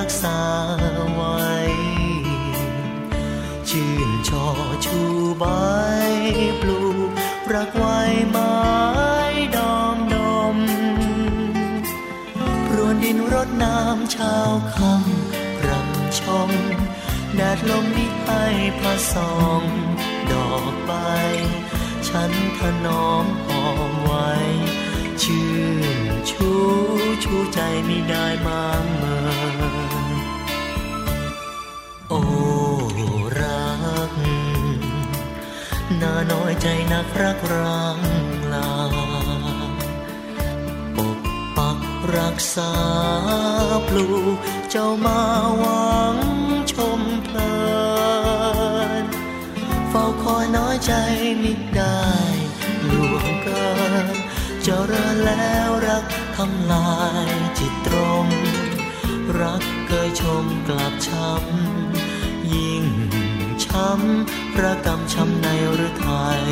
รักษาไว้ ชื่นชอชูใบปลูกรักไว้ไม้ดอมดมพรวนดินรดน้ำเช้าคำรำชมแดดลมนี้ให้พระสองดอกใบฉันถนอมหอมไว้ ชูชูใจไม่ได้มาเมินโอ้รักน่าน้อยใจนักรักรังลาปกปักรักษาปลูกเจ้ามาหวังชมเพลินเฝ้าคอยน้อยใจไมิได้ลวงเกินเจริญแล้วรัก ทำลายจิตตรมรักเคยชมกลับช้ำ ยิ่งช้ำระกำช้ำในหรือไทย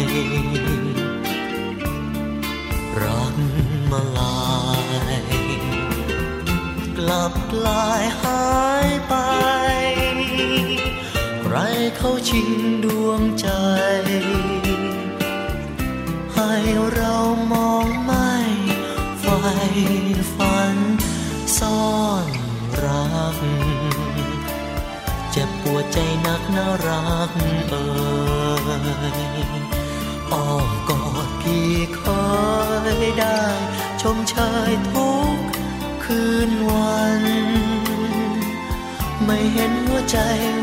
รักมาลาย กลับลายหายไป ใครเขาชิงดวงใจ ใจนักน่ารักเอ่ยอ้อมกอดพี่เคยได้ ชมเชยทุกคืนวัน ไม่เห็นหัวใจ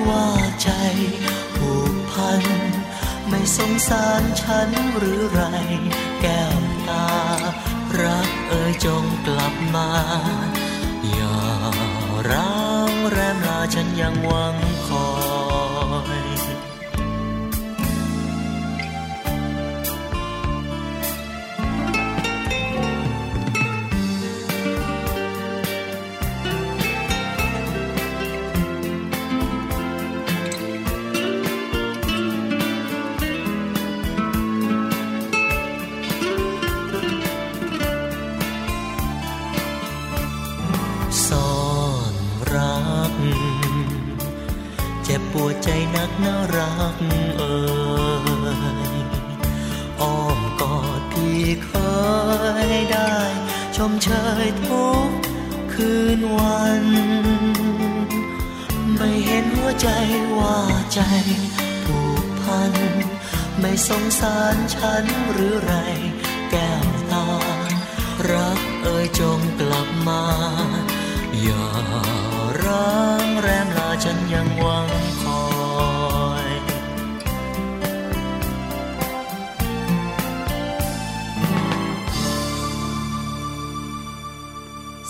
ว่าใจผูกพัน ไม่สงสารฉันหรือไร แก้วตา รักเอ่ยจงกลับมา อย่าร้างแรมลาฉันยังหวัง มเชยทุกคืนวัน ไม่เห็นหัวใจว่าใจผูกพัน ไม่สงสารฉันหรือไร แก้วตา รักเอ่ยจงกลับมา อย่าร้างแรมลาฉันยังวัง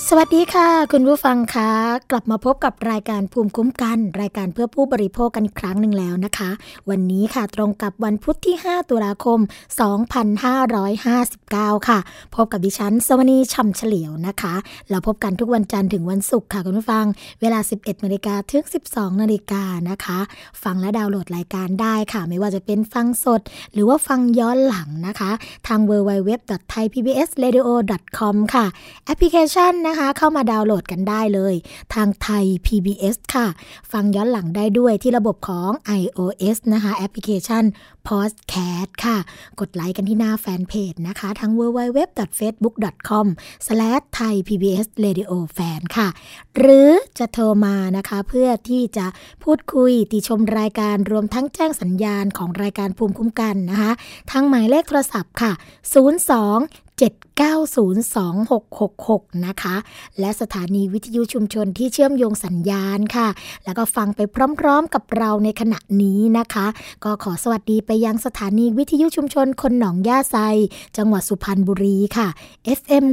สวัสดีค่ะ คุณผู้ฟังคะกลับมาพบกับรายการภูมิคุ้มกัน รายการเพื่อผู้บริโภคกันอีกครั้งหนึ่งแล้วนะคะ วันนี้ค่ะตรงกับวันพุธที่ 5 ตุลาคม 2559 ค่ะ พบกับดิฉันสวนีช่ำเฉลียวนะคะ เราพบกันทุกวันจันทร์ถึงวันศุกร์ค่ะคุณผู้ฟัง เวลา 11นาฬิกาถึง 12นาฬิกานะคะ ฟังและดาวน์โหลดรายการได้ค่ะ ไม่ว่าจะเป็นฟังสด หรือว่าฟังย้อนหลังนะคะ ทาง www.thaipbsradio.com ค่ะแอปพลิเคชันนะคะ เข้ามาดาวน์โหลดกันได้เลย ทางไทย PBS ค่ะ ฟังย้อนหลังได้ด้วยที่ระบบของ iOS นะคะ แอปพลิเคชัน Podcast ค่ะ กดไลค์กันที่หน้าแฟนเพจนะคะทาง www.facebook.com/thaipbsradiofan ค่ะ หรือจะโทรมานะคะ เพื่อที่จะพูดคุยติชมรายการรวมทั้งแจ้งสัญญาณของรายการภูมิคุ้มกันนะคะทางหมายเลขโทรศัพท์ค่ะ 02 7902666 นะคะ และสถานีวิทยุชุมชนที่เชื่อมโยงสัญญาณค่ะ แล้วก็ฟังไปพร้อมๆกับเราในขณะนี้นะคะ ก็ขอสวัสดีไปยังสถานีวิทยุชุมชนคนหนองย่าไซ จังหวัดสุพรรณบุรีค่ะ FM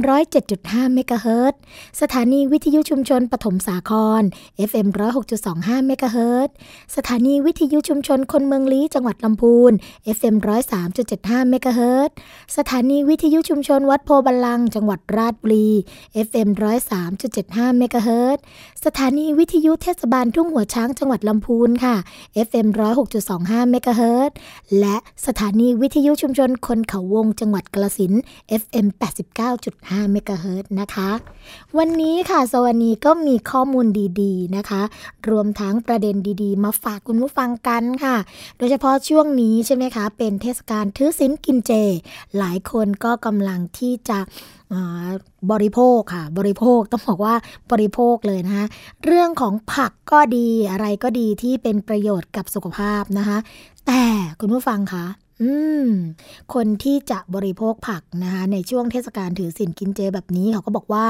107.5เมกะเฮิรตสถานีวิทยุชุมชนปฐมสาคร FM 106.25เมกะเฮิรตสถานีวิทยุชุมชนคนเมืองลี้จังหวัดลำพูน FM 103.75เมกะเฮิรตสถานีวิทยุชุมชนวัดโพบาลัง จังหวัดราชบุรี FM 103.75เมกะเฮิรตสถานีวิทยุเทศบาลทุ่งหัวช้างจังหวัดลำพูนค่ะ FM 106.25เมกะเฮิรตและสถานีวิทยุชุมชนคนเขาวงจังหวัดกาฬสินธุ์ FM 89.5เมกะเฮิรตนะคะ วันนี้ค่ะสวนีก็มีข้อมูลดีๆนะคะ รวมทั้งประเด็นดีๆ มาฝากคุณผู้ฟังกันค่ะ โดยเฉพาะช่วงนี้ใช่ไหมคะ เป็นเทศกาลถือศีลกินเจ หลายคนก็กำลังที่จะบริโภคค่ะ บริโภคต้องบอกว่าบริโภคเลยนะคะเรื่องของผักก็ดีอะไรก็ดีที่เป็นประโยชน์กับสุขภาพนะคะ แต่คุณผู้ฟังคะ อืม คนที่จะบริโภคผักนะคะในช่วงเทศกาลถือศีลกินเจแบบนี้เขาก็บอกว่า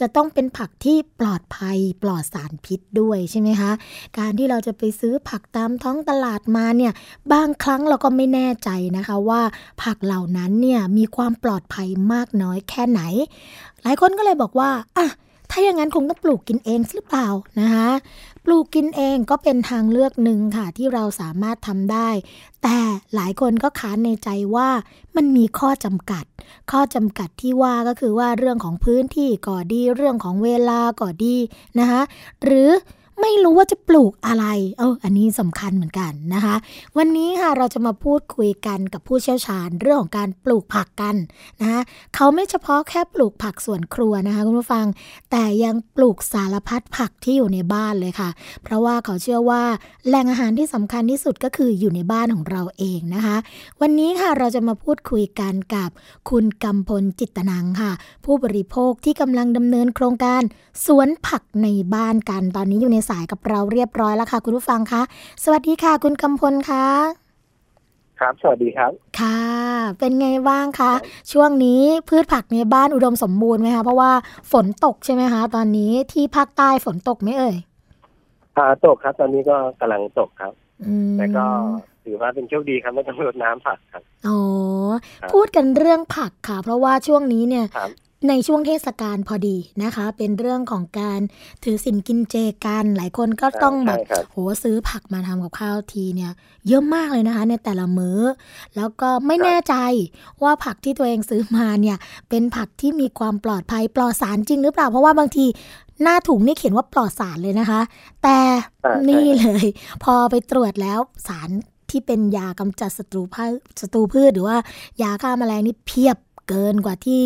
จะต้องเป็นผักที่ปลอดภัยปลอดสารพิษด้วยใช่ไหมคะ การที่เราจะไปซื้อผักตามท้องตลาดมาเนี่ย บางครั้งเราก็ไม่แน่ใจนะคะว่าผักเหล่านั้นเนี่ยมีความปลอดภัยมากน้อยแค่ไหน หลายคนก็เลยบอกว่าอะถ้าอย่างนั้นคงต้องปลูกกินเองหรือเปล่านะคะ ลูกกินเองก็เป็นทางเลือกหนึ่งค่ะที่เราสามารถทำได้ แต่หลายคนก็ค้านในใจว่ามันมีข้อจำกัด ข้อจำกัดที่ว่าก็คือว่าเรื่องของพื้นที่ก็ดีเรื่องของเวลาก็ดีนะคะหรือ ไม่รู้ว่าจะปลูกอะไร เออ อันนี้สำคัญเหมือนกันนะคะ วันนี้ค่ะเราจะมาพูดคุยกันกับผู้เชี่ยวชาญเรื่องของการปลูกผักกันนะคะเขาไม่เฉพาะแค่ปลูกผักสวนครัวนะคะคุณผู้ฟัง แต่ยังปลูกสารพัดผักที่อยู่ในบ้านเลยค่ะ เพราะว่าเขาเชื่อว่าแหล่งอาหารที่สำคัญที่สุดก็คืออยู่ในบ้านของเราเองนะคะ วันนี้ค่ะเราจะมาพูดคุยกันกับคุณกำพลจิตนังค่ะ ผู้บริโภคที่กำลังดำเนินโครงการสวนผักในบ้านกันตอนนี้อยู่ในสายกับเราเรียบร้อยแล้วค่ะคุณผู้ฟังคะสวัสดีค่ะ คุณกำพลคะครับ สวัสดีครับ ค่ะ เป็นไงบ้างคะ ช่วงนี้พืชผักในบ้านอุดมสมบูรณ์ไหมคะ เพราะว่าฝนตกใช่ไหมคะ ตอนนี้ที่ภาคใต้ฝนตกไหมเอ่ยอ่าตกครับ ตอนนี้ก็กำลังตกครับแต่ก็ถือว่าเป็นโชคดีครับไม่ต้องรดน้ำผักครับ อ๋อ พูดกันเรื่องผักค่ะ เพราะว่าช่วงนี้เนี่ย ในช่วงเทศกาลพอดีนะคะ เป็นเรื่องของการถือสินกินเจกันหลายคนก็ต้องแบบโหซื้อผักมาทำกับข้าวทีเนี่ยเยอะมากเลยนะคะ ในแต่ละมือ้อ แล้วก็ไม่แน่ใจว่าผักที่ตัวเองซื้อมาเนี่ย เป็นผักที่มีความปลอดภัยปลอดสารจริงหรือเปล่าเพราะว่าบางทีหน้าถุงนี่เขียนว่าปลอดสารเลยนะคะ แต่นี่เลย พอไปตรวจแล้วสารที่เป็นยากำจัดศัตรูพืชศัตรูพืชหรือว่ายาฆ่าแมลงนี่เพียบเกินกว่าที่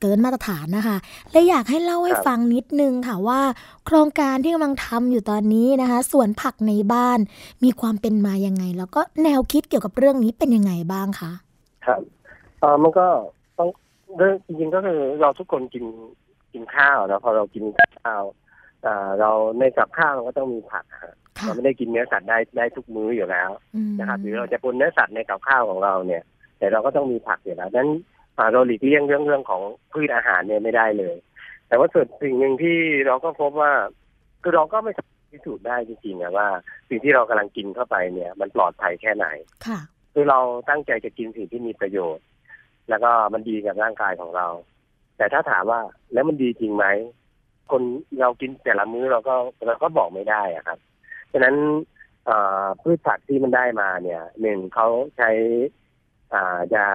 เกินมาตรฐานนะคะเลยอยากให้เล่าให้ฟังนิดนึงค่ะว่า โครงการที่กำลังทำอยู่ตอนนี้นะคะสวนผักในบ้านมีความเป็นมายังไง แล้วก็แนวคิดเกี่ยวกับเรื่องนี้เป็นยังไงบ้างคะครับเออมันก็ต้องเรื่องจริงๆก็คือเราทุกคนกินกินข้าวนะพอเรากินข้าวอ่าเราในกับข้าวเราก็ต้องมีผักเราไม่ได้กินเนื้อสัตว์ได้ได้ทุกมื้ออยู่แล้วนะครับหรือเราจะปนเนื้อสัตว์ในกับข้าวของเราเนี่ย แต่เราก็ต้องมีผักอยู่แล้วนั้น เราหลีกเลี่ยงเรื่องเรื่องของพืชอาหารเนี่ยไม่ได้เลย แต่ว่าส่วนสิ่งหนึ่งที่เราก็พบว่าคือเราก็ไม่พิสูจน์ได้จริงๆนะว่า สิ่งที่เรากำลังกินเข้าไปเนี่ย มันปลอดภัยแค่ไหนค่ะคือเราตั้งใจจะกินสิ่งที่มีประโยชน์ แล้วก็มันดีกับร่างกายของเรา แต่ถ้าถามว่าแล้วมันดีจริงไหมคนเรากินแต่ละมื้อเราก็เราก็บอกไม่ได้อะครับฉะนั้นพืชผักที่มันได้มาเนี่ยหนึ่งเขาใช้ยา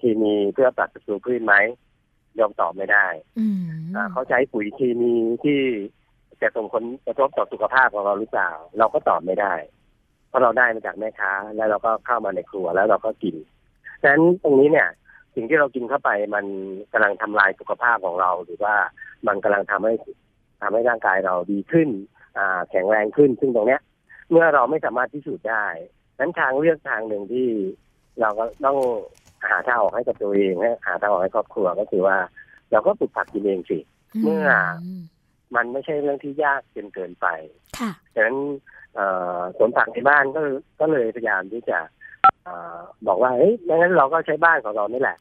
เคมีเพื่อตัดศัตรูพืชไหมยอมตอบไม่ได้เขาใช้ปุ๋ยเคมีที่จะส่งผลกระทบต่อสุขภาพของเราหรือเปล่า เราก็ตอบไม่ได้ เพราะเราได้มาจากแม่ค้า แล้วเราก็เข้ามาในครัวแล้วเราก็กินดังนั้นตรงนี้เนี่ย สิ่งที่เรากินเข้าไปมันกำลังทำลายสุขภาพของเรา หรือว่ามันกำลังทำให้ทำให้ร่างกายเราดีขึ้นอ่าแข็งแรงขึ้น ซึ่งตรงเนี้ย เมื่อเราไม่สามารถพิสูจน์ได้นั้นทางเลือกทางหนึ่งที่เราก็ต้อง หาทางออกให้กับตัวเองหาทางออกให้ครอบครัวก็คือว่า เราก็ปลูกผักกินเองสิเมื่อมันไม่ใช่เรื่องที่ยากจนเกินไปดังนั้นสวนผักในบ้านก็ก็เลยพยายามที่จะบอกว่าเฮ้ยงั้นเราก็ใช้บ้านของเรานี่แหละ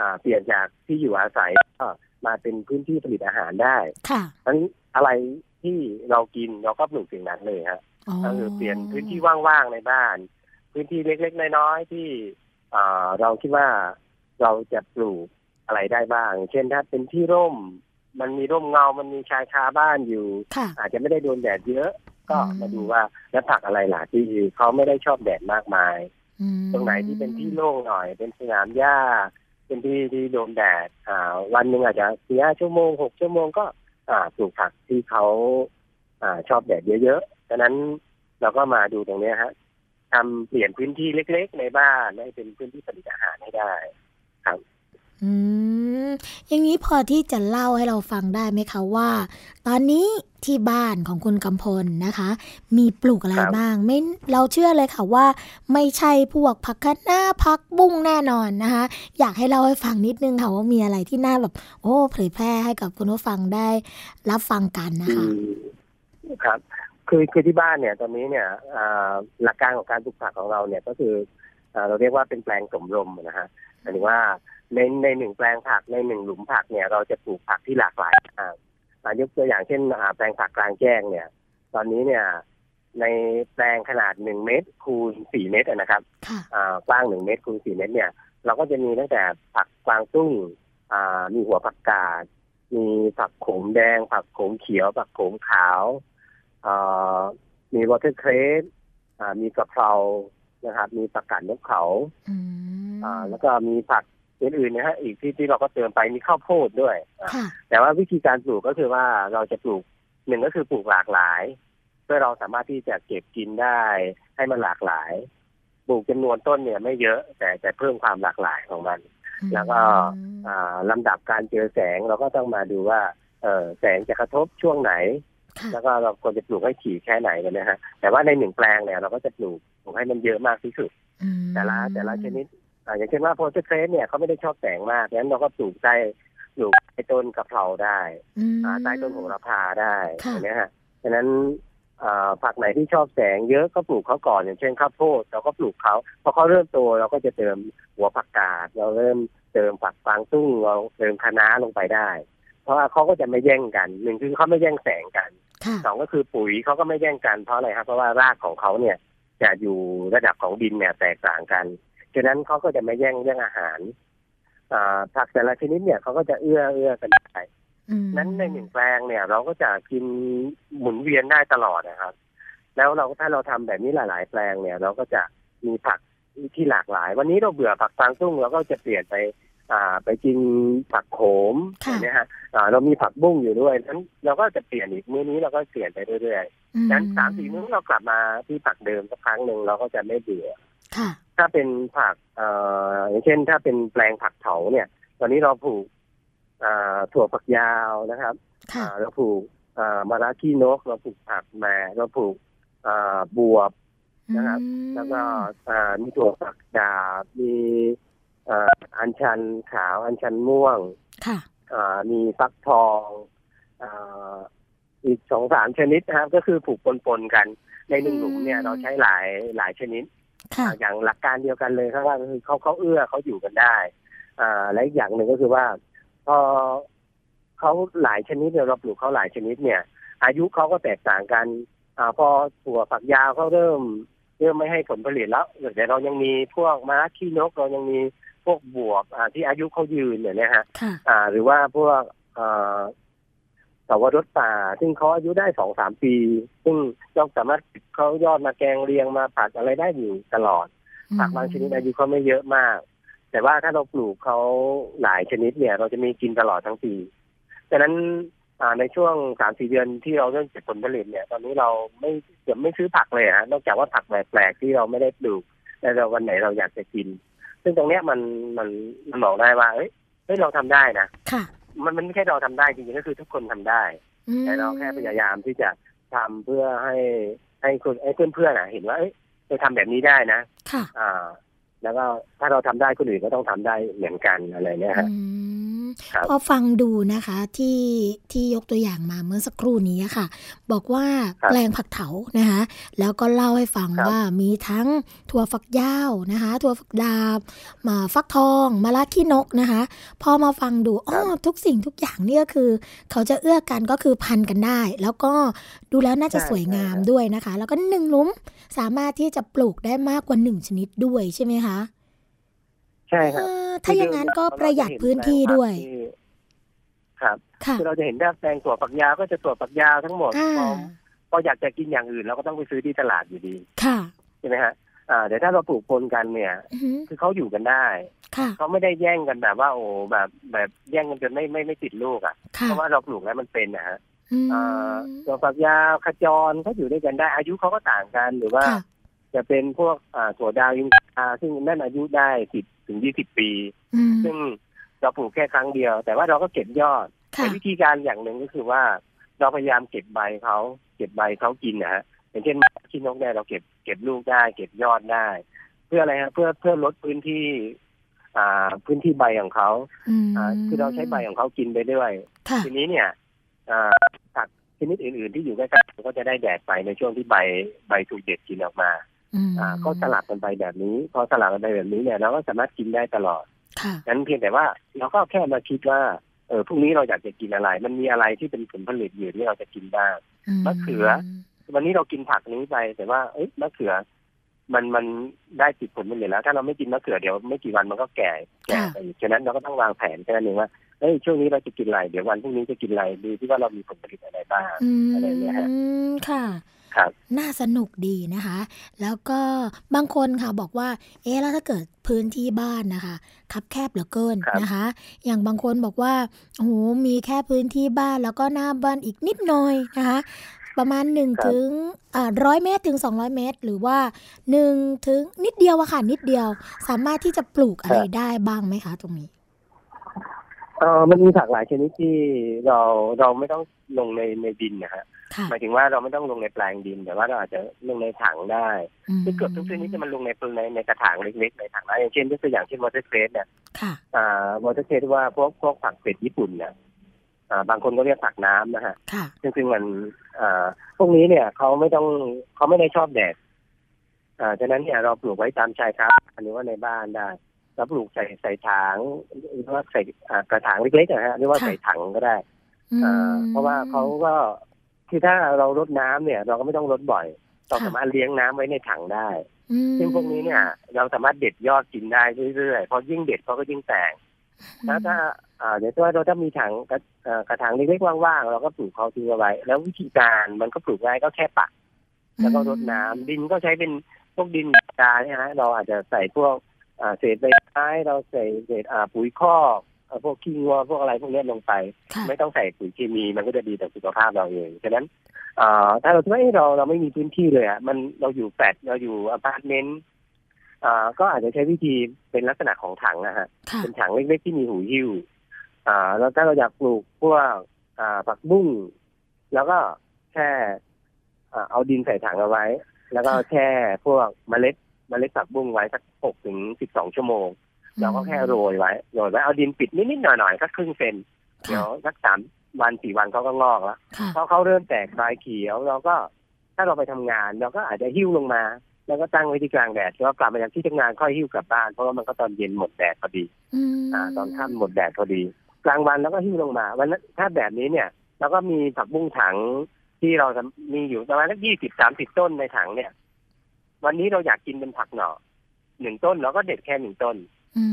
อ่าเปลี่ยนจากที่อยู่อาศัยก็มาเป็นพื้นที่ผลิตอาหารได้ค่ะทั้งอะไรที่เรากินเราก็ปลูกสิ่งนั้นเลยฮะอ๋อก็คือเปลี่ยนพื้นที่ว่างๆในบ้าน พื้นที่เล็กๆน้อยๆที่อ่า เราคิดว่าเราจะปลูกอะไรได้บ้าง เช่นถ้าเป็นที่ร่ม มันมีร่มเงา มันมีชายคาบ้านอยู่ค่ะอาจจะไม่ได้โดนแดดเยอะ ก็อืมมาดูว่าแล้วผักอะไรล่ะที่เขาไม่ได้ชอบแดดมากมายอืมตรงไหนที่เป็นที่โล่งหน่อย เป็นสนามหญ้า เป็นที่ที่โดนแดดอ่า วันหนึ่งอาจจะสี่ห้าชั่วโมงหกชั่วโมงก็ อ่าปลูกผักที่เขาอ่าชอบแดดเยอะๆดังนั้นเราก็มาดูตรงเนี้ยฮะ ทำเปลี่ยนพื้นที่เล็ก ๆ ในบ้านให้เป็นพื้นที่ผลิตอาหารให้ได้อืมอย่างนี้พอที่จะเล่าให้เราฟังได้ไหมคะว่า ตอนนี้ที่บ้านของคุณกำพลนะคะ มีปลูกอะไรครับบ้างไม่เราเชื่อเลยค่ะว่า ไม่ใช่พวกผักคะน้าผักบุ้งแน่นอนนะคะ อยากให้เล่าให้ฟังนิดนึงค่ะว่ามีอะไรที่น่าแบบ โอ้เผยแพร่ให้กับคุณผู้ฟังได้รับฟังกันนะคะอืมครับ คือคือที่บ้านเนี่ยตอนนี้เนี่ยอ่าหลักการของการปลูกผักของเราเนี่ยก็คืออ่าเราเรียกว่าเป็นแปลงสมรมนะฮะหมายถึงว่าในในหนึ่งแปลงผักในหนึ่งหลุมผักเนี่ยเราจะปลูกผักที่หลากหลายมากอ่ายกตัวอย่างเช่นอ่าแปลงผักกลางแจ้งเนี่ย ตอนนี้เนี่ยในแปลงขนาดหนึ่งเมตรคูณสี่เมตรอะนะครับค่ะอ่ากว้างหนึ่งเมตรคูณสี่เมตรเนี่ย เราก็จะมีตั้งแต่ผักกวางตุ้งอ่ามีหัวผักกาดมีผักโขมแดง ผักโขมเขียว ผักโขมขาวอ่า มีวอเตอร์เครสอ่ามีกะเพรานะครับ มีผักกาดนกเขาอืมอ่าแล้วก็มีผักอื่นๆนะฮะอีกที่ที่เราก็เติมไปมีข้าวโพดด้วยอ่าค่ะแต่ว่าวิธีการปลูกก็คือว่าเราจะปลูกหนึ่งก็คือปลูกหลากหลาย เพื่อเราสามารถที่จะเก็บกินได้ให้มันหลากหลาย ปลูกจำนวนต้นเนี่ยไม่เยอะ แต่แต่เพิ่มความหลากหลายของมัน แล้วก็อ่าลำดับการเจอแสงเราก็ต้องมาดูว่า เออแสงจะกระทบช่วงไหนค่ะ แล้วก็เราควรจะปลูกให้ถี่แค่ไหนกันนะฮะแต่ว่าในหนึ่งแปลงเนี่ยเราก็จะปลูกปลูกให้มันเยอะมากที่สุดอืมแต่ละแต่ละชนิดอ่าอย่างเช่นว่าโพสเทรสเนี่ยเขาไม่ได้ชอบแสงมากดังนั้นเราก็ปลูกใต้ปลูกใต้ต้นกะเพราได้อืมอ่าใต้ต้นโหระพาได้ค่ะอย่างเนี้ยฮะฉะนั้นอ่าผักไหนที่ชอบแสงเยอะก็ปลูกเขาก่อนอย่างเช่นข้าวโพดเราก็ปลูกเขาพอเขาเริ่มโตเราก็จะเติมหัวผักกาด เราเริ่มเติมผักฟางตุ้งเราเติมคะน้าลงไปได้ เพราะว่าเขาก็จะไม่แย่งกันหนึ่งคือเขาไม่แย่งแสงกันค่ะสองก็คือปุ๋ยเขาก็ไม่แย่งกันเพราะอะไรครับเพราะว่ารากของเขาเนี่ย จะอยู่ระดับของดินเนี่ยแตกต่างกันฉะนั้นเขาก็จะไม่แย่งเรื่องอาหารอ่าผักแต่ละชนิดเนี่ยเขาก็จะเอื้อเอื้อกันไปอืมนั้นในหนึ่งแปลงเนี่ย เราก็จะกินหมุนเวียนได้ตลอดนะครับ แล้วเราถ้าเราทำแบบนี้หลาย ๆ แปลงเนี่ย เราก็จะมีผักที่หลากหลาย วันนี้เราเบื่อผักฟางตุ้งเราก็จะเปลี่ยนไปอ่า ไปกินผักโขมค่ะเห็นไหมฮะอ่าเรามีผักบุ้งอยู่ด้วยนั้นเราก็จะเปลี่ยนอีกมื้อนี้เราก็เปลี่ยนไปเรื่อยอืๆนั้นสามสี่มื้อเรากลับมาที่ผักเดิมสักครั้งหนึ่งเราก็จะไม่เบื่อค่ะถ้าเป็นผักเอ่ออย่างเช่น ถ้าเป็นแปลงผักเถาเนี่ย ตอนนี้เราปลูกอ่าถั่วฝักยาวนะครับค่ะอ่าเราปลูกอ่ามาราขี้นก เราปลูกผักแหม่เราปลูกอ่าบวบนะครับอืมแล้วก็อ่ามีถั่วฝักดาบมี อ่าอัญชันขาว อัญชันม่วงค่ะอ่ามีฟักทองอ่าอีกสองสามชนิดนะครับ ก็คือปลูกปนๆกัน ในหนึ่งหลุมเนี่ยอืมเราใช้หลายหลายชนิดค่ะอ่าอย่างหลักการเดียวกันเลยครับว่าคือเขาเขาเอื้อเขาอยู่กันได้อ่าและอีกอย่างหนึ่งก็คือว่า พอเขาหลายชนิดเนี่ยเราปลูกเขาหลายชนิดเนี่ย อายุเขาก็แตกต่างกันอ่าพอถั่วฝักยาวเขาเริ่มเริ่มไม่ให้ผลผลิตแล้วแต่เรายังมีพวกม้าขี้นกเรายังมี พวกบวบอ่าที่อายุเขายืนเนี่ยนะฮะค่ะอ่าหรือว่าพวกอ่าสาวรสป่า ซึ่งเขาอายุได้สองสามปี ซึ่งเราสามารถเขายอดมาแกงเรียงมาผัดอะไรได้อยู่ตลอดผักบางชนิดอายุเขาไม่เยอะมาก แต่ว่าถ้าเราปลูกเขาหลายชนิดเนี่ย เราจะมีกินตลอดทั้งปีดังนั้นอ่าในช่วงสามสี่เดือนที่เราเริ่มเก็บผลผลิตเนี่ย ตอนนี้เราไม่เกือบไม่ซื้อผักเลยฮะนอกจากว่าผักแปลกๆที่เราไม่ได้ปลูกแต่เราวันไหนเราอยากจะกิน ซึ่งตรงเนี้ยมันมันมันบอกได้ว่าเอ้ยเฮ้ยเราทำได้นะค่ะมันมันไม่ใช่เราทำได้จริงๆก็คือทุกคนทำได้อืมแต่เราแค่พยายามที่จะทำเพื่อให้ให้คนให้เพื่อนๆอะเห็นว่าเอ้ยเราทำแบบนี้ได้นะค่ะอ่า แล้วก็ถ้าเราทำได้คนอื่นก็ต้องทำได้เหมือนกันอะไรเนี่ยฮะอืมครับ พอฟังดูนะคะที่ที่ยกตัวอย่างมาเมื่อสักครู่นี้ค่ะ บอกว่าครับแปลงผักเถานะคะ แล้วก็เล่าให้ฟังครับว่ามีทั้งถั่วฝักยาวนะคะ ถั่วฝักดาบมาฟักทองมะระขี้นกนะคะ พอมาฟังดูอ๋อทุกสิ่งทุกอย่างเนี่ยคือ เขาจะเอื้อกันก็คือพันกันได้ แล้วก็ดูแล้วน่าจะใช่สวยงามใช่ครับด้วยนะคะ แล้วก็หนึ่งหลุมสามารถที่จะปลูกได้มากกว่าหนึ่งชนิดด้วยใช่ไหมคะ ใช่ครับอ่าถ้าอย่างนั้นก็ประหยัดพื้นที่ด้วย ครับค่ะคือเราจะเห็นว่าแปลงถั่วฝักยาวก็จะถั่วฝักยาวทั้งหมดอ่าพอพออยากจะกินอย่างอื่นเราก็ต้องไปซื้อที่ตลาดอยู่ดี ค่ะใช่ไหมฮะอ่าแต่ถ้าเราปลูกปนกันเนี่ยอือหือคือเขาอยู่กันได้ค่ะเขาไม่ได้แย่งกันแบบว่า โอ้แบบแบบแย่งกันจนไม่ไม่ไม่ติดลูกอะค่ะเพราะว่าเราปลูกแล้วมันเป็นนะฮะอืมอ่าถั่วฝักยาวขจรเขาอยู่ด้วยกันได้ อายุเขาก็ต่างกันหรือว่าค่ะจะเป็นพวกอ่าถั่วดาวอินทราซึ่งนั่นอายุได้สิบ ถึงยี่สิบปีอืมซึ่งเราปลูกแค่ครั้งเดียว แต่ว่าเราก็เก็บยอดค่ะแต่วิธีการอย่างหนึ่งก็คือว่า เราพยายามเก็บใบเขาเก็บใบเขากินนะฮะอย่างเช่นขี้นกเนี่ยเราเก็บเก็บลูกได้ เก็บยอดได้ เพื่ออะไรฮะเพื่อเพื่อลดพื้นที่อ่าพื้นที่ใบของเขาอืมอ่าคือเราใช้ใบของเขากินไปด้วยค่ะทีนี้เนี่ยอ่าผักชนิดอื่น ๆ ที่อยู่ใกล้ๆก็จะได้แดดไปในช่วงที่ใบใบถูกเด็ดกินออกมา อืมอ่าก็สลับกันไปแบบนี้ พอสลับกันไปแบบนี้เนี่ยเราก็สามารถกินได้ตลอดค่ะนั้นเพียงแต่ว่าเราก็แค่มาคิดว่าเออพรุ่งนี้เราอยากจะกินอะไร มันมีอะไรที่เป็นผลผลิตอยู่ที่เราจะกินบ้างมะเขือ วันนี้เรากินผักนี้ไป แต่ว่าเอ๊ะมะเขือ มันมันได้ติดผลผลิตแล้ว ถ้าเราไม่กินมะเขือเดี๋ยวไม่กี่วันมันก็แก่แก่ไปอีกฉะนั้นเราก็ต้องวางแผนแค่นั้นเองว่าเฮ้ยช่วงนี้เราจะกินอะไรเดี๋ยววันพรุ่งนี้จะกินอะไรดูที่ว่าเรามีผลผลิตอะไรบ้างอืมอะไรเนี่ยฮะค่ะครับ น่าสนุกดีนะคะ แล้วก็บางคนค่ะบอกว่า เอ๊ะแล้วถ้าเกิดพื้นที่บ้านนะคะ คับแคบเหลือเกินครับนะคะ อย่างบางคนบอกว่าโอ้โหมีแค่พื้นที่บ้านแล้วก็หน้าบ้านอีกนิดหน่อยนะคะประมาณ1ครับถึงร้อยเมตรถึง 200 เมตร หรือว่า1ถึงนิดเดียวอะค่ะนิดเดียว สามารถที่จะปลูกอะไรได้บ้างไหมคะตรงนี้เออมันมีผักหลายชนิดที่เราเราไม่ต้องลงในในดินนะฮะค่ะ หมายถึงว่าเราไม่ต้องลงในแปลงดิน แต่ว่าเราอาจจะลงในถังได้อืมคือเกือบทุกชนิดจะมันลงในในในกระถางเล็กๆในถังนะอย่างเช่นยกตัวอย่างเช่น watercress เนี่ยค่ะอ่า watercress ว่าพวกพวกผักเป็ดญี่ปุ่นเนี่ยอ่าบางคนก็เรียกผักน้ำนะฮะค่ะซึ่งซึ่งมันอ่าพวกนี้เนี่ยเขาไม่ต้องเขาไม่ได้ชอบแดดอ่าฉะนั้นเนี่ยเราปลูกไว้ตามชายคาหรือว่าในบ้านได้เราปลูกใส่ใส่ถังหรือว่าใส่อ่ากระถางเล็กๆนะฮะหรือว่าค่ะใส่ถังก็ได้อืมอ่าเพราะว่าเขาก็ คือถ้าเรารดน้ำเนี่ย เราก็ไม่ต้องรดบ่อยเราค่ะสามารถเลี้ยงน้ำไว้ในถังได้อืมซึ่งพวกนี้เนี่ย เราสามารถเด็ดยอดกินได้เรื่อยๆเพราะยิ่งเด็ดเขาก็ยิ่งแตกแล้วถ้าอ่าเดี๋ยวถ้าเราถ้ามีถังกระเอ่อกระถางเล็กๆว่างๆเราก็ปลูกเขาทิ้งเอาไว้ แล้ววิธีการมันก็ปลูกง่ายก็แค่ปักแล้วก็รดน้ำดินก็ใช้เป็นพวกดินกาเนี่ยฮะเราอาจจะใส่พวกอ่าเศษใบไม้เราใส่เศษอ่าปุ๋ยคอกอ่า พวกขี้งัวพวกอะไรพวกเนี้ยลงไปค่ะไม่ต้องใส่ปุ๋ยเคมีมันก็จะดีต่อสุขภาพเราเองฉะนั้นอ่าถ้าเราคิดว่าเอ้ยเราเราไม่มีพื้นที่เลยอะมันเราอยู่แฟลตเราอยู่อพาร์ตเมนต์อ่าก็อาจจะใช้วิธีเป็นลักษณะของถังนะฮะค่ะเป็นถังเล็กๆที่มีหูหิ้วอ่าแล้วถ้าเราอยากปลูกพวกอ่าผักบุ้งแล้วก็แค่อ่าเอาดินใส่ถังเอาไว้ แล้วก็แช่พวกเมล็ดเมล็ดผักบุ้งไว้สักหกถึงสิบสองชั่วโมง เราก็แค่โรยไว้โรยไว้เอาดินปิดนิดๆหน่อยๆสักครึ่งเซนเดี๋ยวสักสามวันสี่วันเขาก็งอกแล้วค่ะพอเขาเริ่มแตกใบเขียวเราก็ถ้าเราไปทำงาน เราก็อาจจะหิ้วลงมา แล้วก็ตั้งไว้ที่กลางแดดแล้วกลับมาจากที่ทำงานค่อยหิ้วกลับบ้านเพราะว่ามันก็ตอนเย็นหมดแดดพอดีอืมอ่า ตอนค่ำหมดแดดพอดี กลางวันแล้วก็หิ้วลงมา วันนั้นถ้าแบบนี้เนี่ยเราก็มีผักบุ้งถังที่เรามีอยู่ประมาณสักยี่สิบสามสิบต้นในถังเนี่ย วันนี้เราอยากกินเป็นผักหน่อหนึ่งต้นเราก็เด็ดแค่หนึ่งต้นม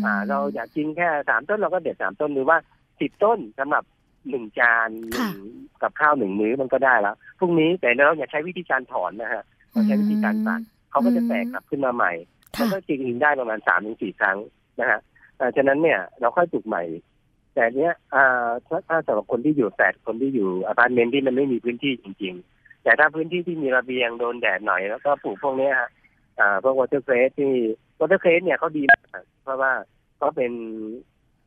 อ่า เราอยากกินแค่สามต้นเราก็เด็ดสามต้นหรือว่าสิบต้นสำหรับหนึ่งจานหนึ่งกับข้าวหนึ่งมื้อมันก็ได้แล้วพรุ่งนี้แต่เราอย่าใช้วิธีการถอนนะฮะเราใช้วิธีการตัดเขาก็จะแตกกลับขึ้นมาใหม่มันค่ะก็จริงๆได้ประมาณสามถึงสี่ครั้งนะฮะอ่าฉะนั้นเนี่ยเราค่อยปลูกใหม่ แต่เนี้ยอ่าถ้าถ้าสำหรับคนที่อยู่แฟลตคนที่อยู่อพาร์ตเมนต์ที่มันไม่มีพื้นที่จริง ๆ แต่ถ้าพื้นที่ที่มีระเบียงโดนแดดหน่อยแล้วก็ปลูกพวกเนี้ยฮะอ่าพวก watercress ที่ watercress เนี่ยเขาดีมาก เพราะว่าเขาเป็น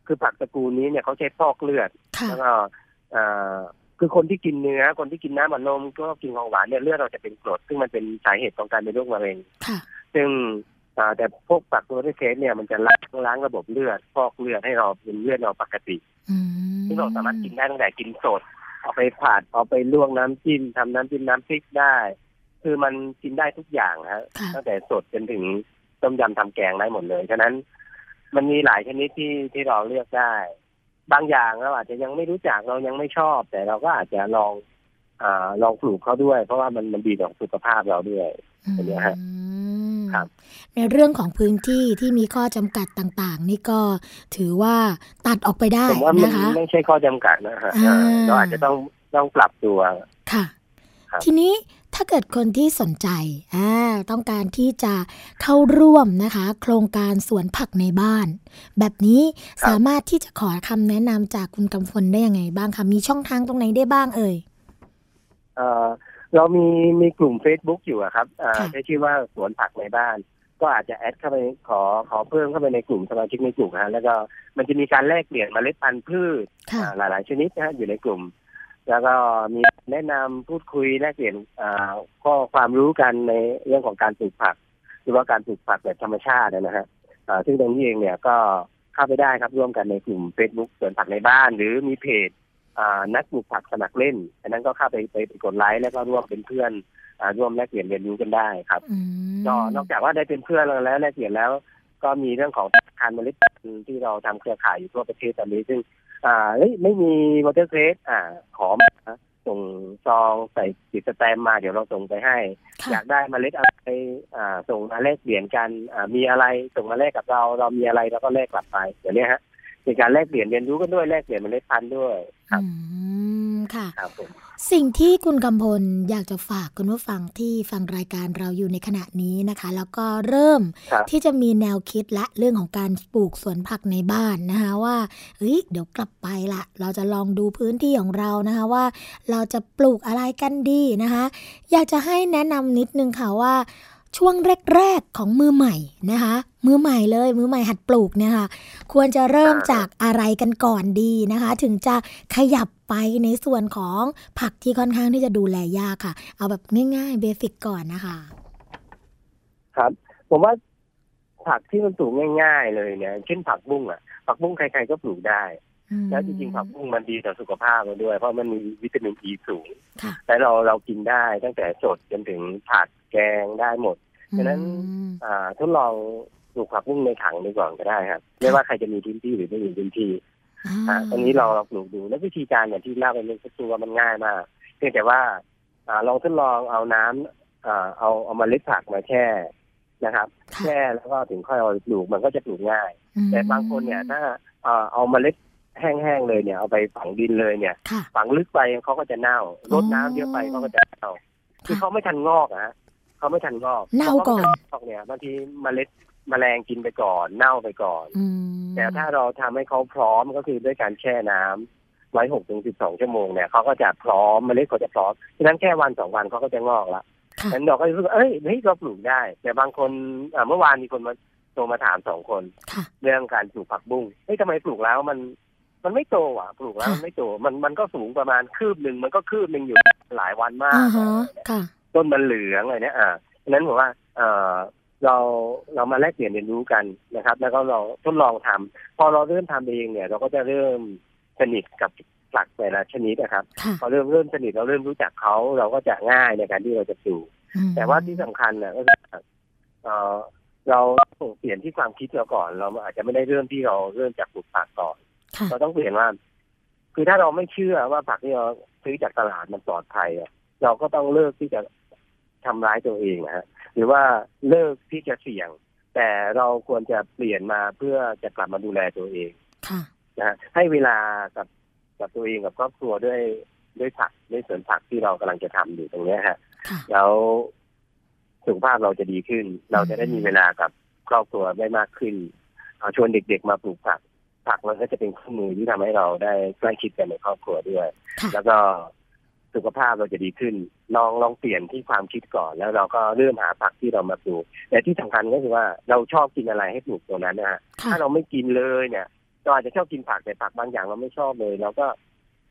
คือผักตระกูลนี้เนี่ยเขาใช้ฟอกเลือดค่ะแล้วก็เอ่อคือคนที่กินเนื้อคนที่กินน้ำอัดลมก็กินของหวานเนี่ยเลือดเราจะเป็นกรดซึ่งมันเป็นสาเหตุของการเป็นโรคมะเร็งค่ะซึ่งอ่าแต่พวกปักตัวที่เคสเนี่ยมันจะล้างล้างระบบเลือดฟอกเลือดให้เราเป็นเลือดเราปกติอืมซึ่งเราสามารถกินได้ตั้งแต่กินสดเอาไปผัดเอาไปลวกน้ำจิ้มทำน้ำจิ้มน้ำพริกได้ คือมันกินได้ทุกอย่างฮะค่ะตั้งแต่สดจนถึงต้มยำทำแกงได้หมดเลยฉะนั้น มันมีหลายชนิดที่ที่เราเลือกได้ บางอย่างเราอาจจะยังไม่รู้จักเรายังไม่ชอบ แต่เราก็อาจจะลองอ่าลองปลูกเขาด้วย เพราะว่ามันมันดีต่อสุขภาพเราด้วยอย่างเงี้ยฮะอืมครับในเรื่องของพื้นที่ที่มีข้อจำกัดต่าง ๆ นี่ก็ถือว่าตัดออกไปได้ผมว่ามันนะคะไม่ใช่ข้อจำกัดนะฮะอ่าอ่าเราอาจจะต้องต้องปรับตัวค่ะครับทีนี้ ถ้าเกิดคนที่สนใจอ่าต้องการที่จะเข้าร่วมนะคะ โครงการสวนผักในบ้าน แบบนี้สามารถที่จะขอคำแนะนำจากคุณกำพลได้ยังไงบ้างคะมีช่องทางตรงไหนได้บ้างเอ่ยเอ่อเรามีมีกลุ่ม Facebook อยู่อะครับอ่าค่ะใช้ชื่อว่าสวนผักในบ้าน ก็อาจจะแอดเข้าไปขอขอเพิ่มเข้าไปในกลุ่มสมาชิกในกลุ่มฮะแล้วก็มันจะมีการแลกเปลี่ยนเมล็ดพันธุ์พืชค่ะอ่าหลาย ๆ ชนิดนะฮะอยู่ในกลุ่ม แล้วก็มีแนะนำพูดคุยแลกเปลี่ยนอ่าข้อความรู้กันในเรื่องของการปลูกผัก หรือว่าการปลูกผักแบบธรรมชาตินะฮะอ่าซึ่งตรงนี้เองเนี่ยก็เข้าไปได้ครับร่วมกันในกลุ่ม Facebook สวนผักในบ้าน หรือมีเพจอ่านักปลูกผักสมัครเล่นอันนั้นก็เข้าไปไปไปกดไลค์แล้วก็ร่วมเป็นเพื่อนอ่าร่วมแลกเปลี่ยนเรียนรู้กันได้ครับอืมก็นอกจากว่าได้เป็นเพื่อนแล้วแลกเปลี่ยนแล้ว ก็มีเรื่องของธนาคารเมล็ดพันธุ์ที่เราทำเครือข่ายอยู่ทั่วประเทศตอนนี้ซึ่ง อ่าเฮ้ยไม่มี watercress อ่า ขอมาส่งซองใส่ติดสแตมป์มาเดี๋ยวเราส่งไปให้ค่ะอยากได้เมล็ดอะไรอ่า ส่งมาแลกเปลี่ยนกันอ่ามีอะไรส่งมาแลกกับเรา เรามีอะไรเราก็แลกกลับไปเดี๋ยวนี้ฮะเป็นการแลกเปลี่ยนเรียนรู้กันด้วยแลกเปลี่ยนเมล็ดพันธุ์ด้วยครับอืม ค่ะครับผมสิ่งที่คุณกำพลอยากจะฝากคุณผู้ฟังที่ฟังรายการเราอยู่ในขณะนี้นะคะ แล้วก็เริ่มครับที่จะมีแนวคิดและเรื่องของการปลูกสวนผักในบ้านนะคะว่าเฮ้ยเดี๋ยวกลับไปละเราจะลองดูพื้นที่ของเรานะคะว่า เราจะปลูกอะไรกันดีนะคะ อยากจะให้แนะนำนิดนึงค่ะว่าช่วงแรก ๆ ของมือใหม่นะคะ มือใหม่เลย มือใหม่หัดปลูกเนี่ยค่ะ ควรจะเริ่มจากอะไรกันก่อนดีนะคะ ถึงจะขยับ ไปในส่วนของผักที่ค่อนข้างที่จะดูแลยากค่ะ เอาแบบง่ายๆเบสิกก่อนนะคะ ครับ ผมว่าผักที่มันปลูกง่าย ๆ เลยเนี่ย เช่นผักบุ้งอะ ผักบุ้งใครๆก็ปลูกได้อืมแล้วจริงๆผักบุ้งมันดีต่อสุขภาพเราด้วย เพราะมันมีวิตามินอีสูงค่ะและเราเรากินได้ตั้งแต่สดจนถึงผัดแกงได้หมดฉะนั้นอืมอ่าทดลองปลูกผักบุ้งในถังดูก่อนก็ได้ครับ ไม่ว่าใครจะมีพื้นที่หรือไม่มีพื้นที่ อ่าอ่าตรงนี้เราเราปลูกดูแล้ววิธีการอย่างที่เล่าไปเมื่อสักครู่ว่ามันง่ายมากเพียงแต่ว่าอ่าลองทดลองเอาน้ำอ่าเอาเอามาเล็ดผักมาแช่นะครับค่ะแช่แล้วก็ถึงค่อยเอาไปปลูกมันก็จะปลูกง่ายอืมแต่บางคนเนี่ยถ้าเอ่อเอาเมล็ดแห้งๆเลยเนี่ยเอาไปฝังดินเลยเนี่ยค่ะฝังลึกไปเขาก็จะเน่ารดน้ำเยอะไปเขาก็จะเน่าคือเขาไม่ทันงอกอะฮะเขาไม่ทันงอกเน่าก่อนพระเขาไม่ทังอกเนี่ยบางทีเมล็ด แมลงกินไปก่อนเน่าไปก่อนอืมแต่ถ้าเราทำให้เขาพร้อมก็คือด้วยการแช่น้ำไว้หกถึงสิบสองชั่วโมงเนี่ยเขาก็จะพร้อมเมล็ดเขาจะพร้อมฉะนั้นแค่วันสองวันเขาก็จะงอกละค่ะฉะนั้นเราก็รู้สึกว่าเอ้ยเฮ้ยเราปลูกได้ แต่บางคนอ่าเมื่อวานมีคนมาโทรมาถามสองคนค่ะเรื่องการปลูกผักบุ้งเฮ้ยทำไมปลูกแล้วมันมันไม่โตอะ ปลูกแล้วค่ะมันไม่โตมันมันก็สูงประมาณคืบหนึ่งมันก็คืบหนึ่งอยู่หลายวันมากอ่าฮะค่ะต้นมันเหลืองอะไรเนี่ยอ่าฉะนั้นผมว่า เออ เราเรามาแลกเปลี่ยนเรียนรู้กันนะครับ แล้วก็เราทดลองทำพอเราเริ่มทำเองเนี่ย เราก็จะเริ่มสนิทกับผักแต่ละชนิดนะครับค่ะพอเริ่มเริ่มสนิทเราเริ่มรู้จักเขาเราก็จะง่ายในการที่เราจะปลูกอืมแต่ว่าที่สำคัญนะก็คือเอ่อเราต้องเปลี่ยนที่ความคิดเราก่อน เราอาจจะไม่ได้เริ่มที่เราเริ่มจากปลูกผักก่อนค่ะเราต้องเปลี่ยนว่า คือถ้าเราไม่เชื่อว่าผักที่เราซื้อจากตลาดมันปลอดภัยอะเราก็ต้องเลิกที่จะทำร้ายตัวเองนะฮะ หรือว่าเลิกที่จะเสี่ยง แต่เราควรจะเปลี่ยนมาเพื่อจะกลับมาดูแลตัวเองค่ะนะฮะให้เวลากับกับตัวเองกับครอบครัวด้วยด้วยผักด้วยสวนผักที่เรากำลังจะทำอยู่ตรงเนี้ยฮะค่ะแล้วสุขภาพเราจะดีขึ้น เราจะได้มีเวลากับครอบครัวได้มากขึ้นเอาชวนเด็กๆมาปลูกผักผักมันก็จะเป็นเครื่องมือที่ทำให้เราได้ใกล้ชิดกันในครอบครัวด้วยค่ะแล้วก็ สุขภาพเราจะดีขึ้น ลองลองเปลี่ยนที่ความคิดก่อน แล้วเราก็เริ่มหาผักที่เรามาปลูกแต่ที่สำคัญก็คือว่าเราชอบกินอะไรให้ปลูกตัวนั้นนะฮะค่ะถ้าเราไม่กินเลยเนี่ยเราอาจจะชอบกินผักแต่ผักบางอย่างเราไม่ชอบเลยเราก็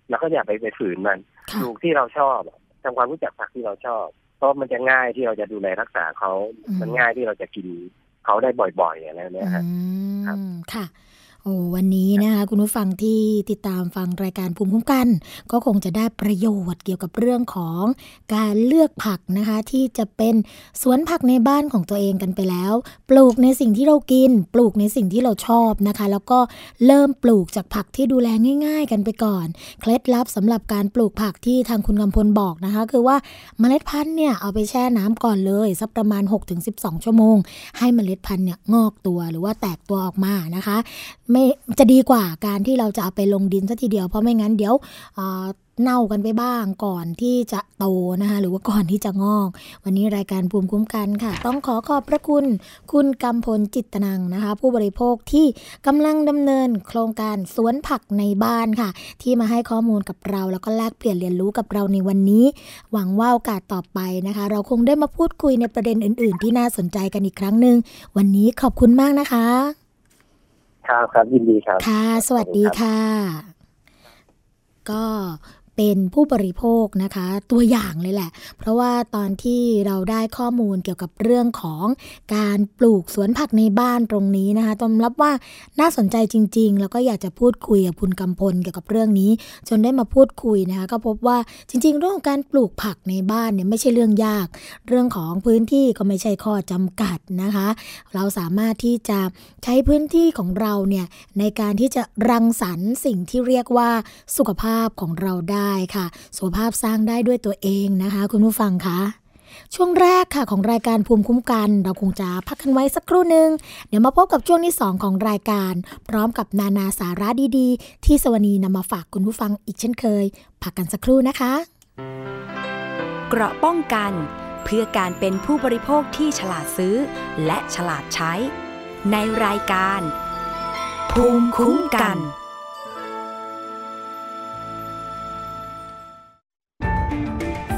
เราก็อย่าไปไปฝืนมันค่ะปลูกที่เราชอบทำความรู้จักผักที่เราชอบ เพราะมันจะง่ายที่เราจะดูแลรักษาเขา มันง่ายที่เราจะกินเขาได้บ่อยๆอะไรเนี้ยฮะอืครับมค่ะ โอ้วันนี้นะคะคุณผู้ฟังที่ติดตามฟังรายการภูมิคุ้มกัน ก็คงจะได้ประโยชน์เกี่ยวกับเรื่องของการเลือกผักนะคะ ที่จะเป็นสวนผักในบ้านของตัวเองกันไปแล้ว ปลูกในสิ่งที่เรากิน ปลูกในสิ่งที่เราชอบนะคะ แล้วก็เริ่มปลูกจากผักที่ดูแลง่าย ๆ กันไปก่อน เคล็ดลับสำหรับการปลูกผักที่ทางคุณกำพลบอกนะคะ คือว่าเมล็ดพันธุ์เนี่ยเอาไปแช่น้ำก่อนเลยสักประมาณ 6-12 ชั่วโมง ให้เมล็ดพันธุ์เนี่ยงอกตัวหรือว่าแตกตัวออกมานะคะไม่จะดีกว่าการที่เราจะเอาไปลงดินซะทีเดียวเพราะไม่งั้นเดี๋ยวเน่ากันไปบ้างก่อนที่จะโตนะคะหรือว่าก่อนที่จะงอก วันนี้รายการภูมิคุ้มกันค่ะ ต้องขอขอบพระคุณคุณกำพลจิตนังนะคะ ผู้บริโภคที่กำลังดำเนินโครงการสวนผักในบ้านค่ะ ที่มาให้ข้อมูลกับเราแล้วก็แลกเปลี่ยนเรียนรู้กับเราในวันนี้ หวังว่าโอกาสต่อไปนะคะ เราคงได้มาพูดคุยในประเด็นอื่น ๆ ที่น่าสนใจกันอีกครั้งหนึ่งวันนี้ขอบคุณมากนะคะ ครับครับยินดีครับ ค่ะ สวัสดีค่ะ ก็ เป็นผู้บริโภคนะคะ ตัวอย่างเลยแหละ เพราะว่าตอนที่เราได้ข้อมูลเกี่ยวกับเรื่องของการปลูกสวนผักในบ้านตรงนี้นะคะต้อมรับว่าน่าสนใจจริง ๆ แล้วก็อยากจะพูดคุยกับคุณกำพลเกี่ยวกับเรื่องนี้ จนได้มาพูดคุยนะคะก็พบว่าจริง ๆ เรื่องของการปลูกผักในบ้านเนี่ยไม่ใช่เรื่องยาก เรื่องของพื้นที่ก็ไม่ใช่ข้อจำกัดนะคะ เราสามารถที่จะใช้พื้นที่ของเราเนี่ยในการที่จะรังสรรค์สิ่งที่เรียกว่าสุขภาพของเราได้ได้ค่ะ สุขภาพสร้างได้ด้วยตัวเองนะคะ คุณผู้ฟังคะช่วงแรกค่ะของรายการภูมิคุ้มกัน เราคงจะพักกันไว้สักครู่หนึ่งเดี๋ยวมาพบกับช่วงที่ 2 ของรายการ พร้อมกับนานาสาระดีๆ ที่สวนีนำมาฝากคุณผู้ฟังอีกเช่นเคย พักกันสักครู่นะคะ เกราะป้องกัน เพื่อการเป็นผู้บริโภคที่ฉลาดซื้อ และฉลาดใช้ ในรายการ ภูมิคุ้มกัน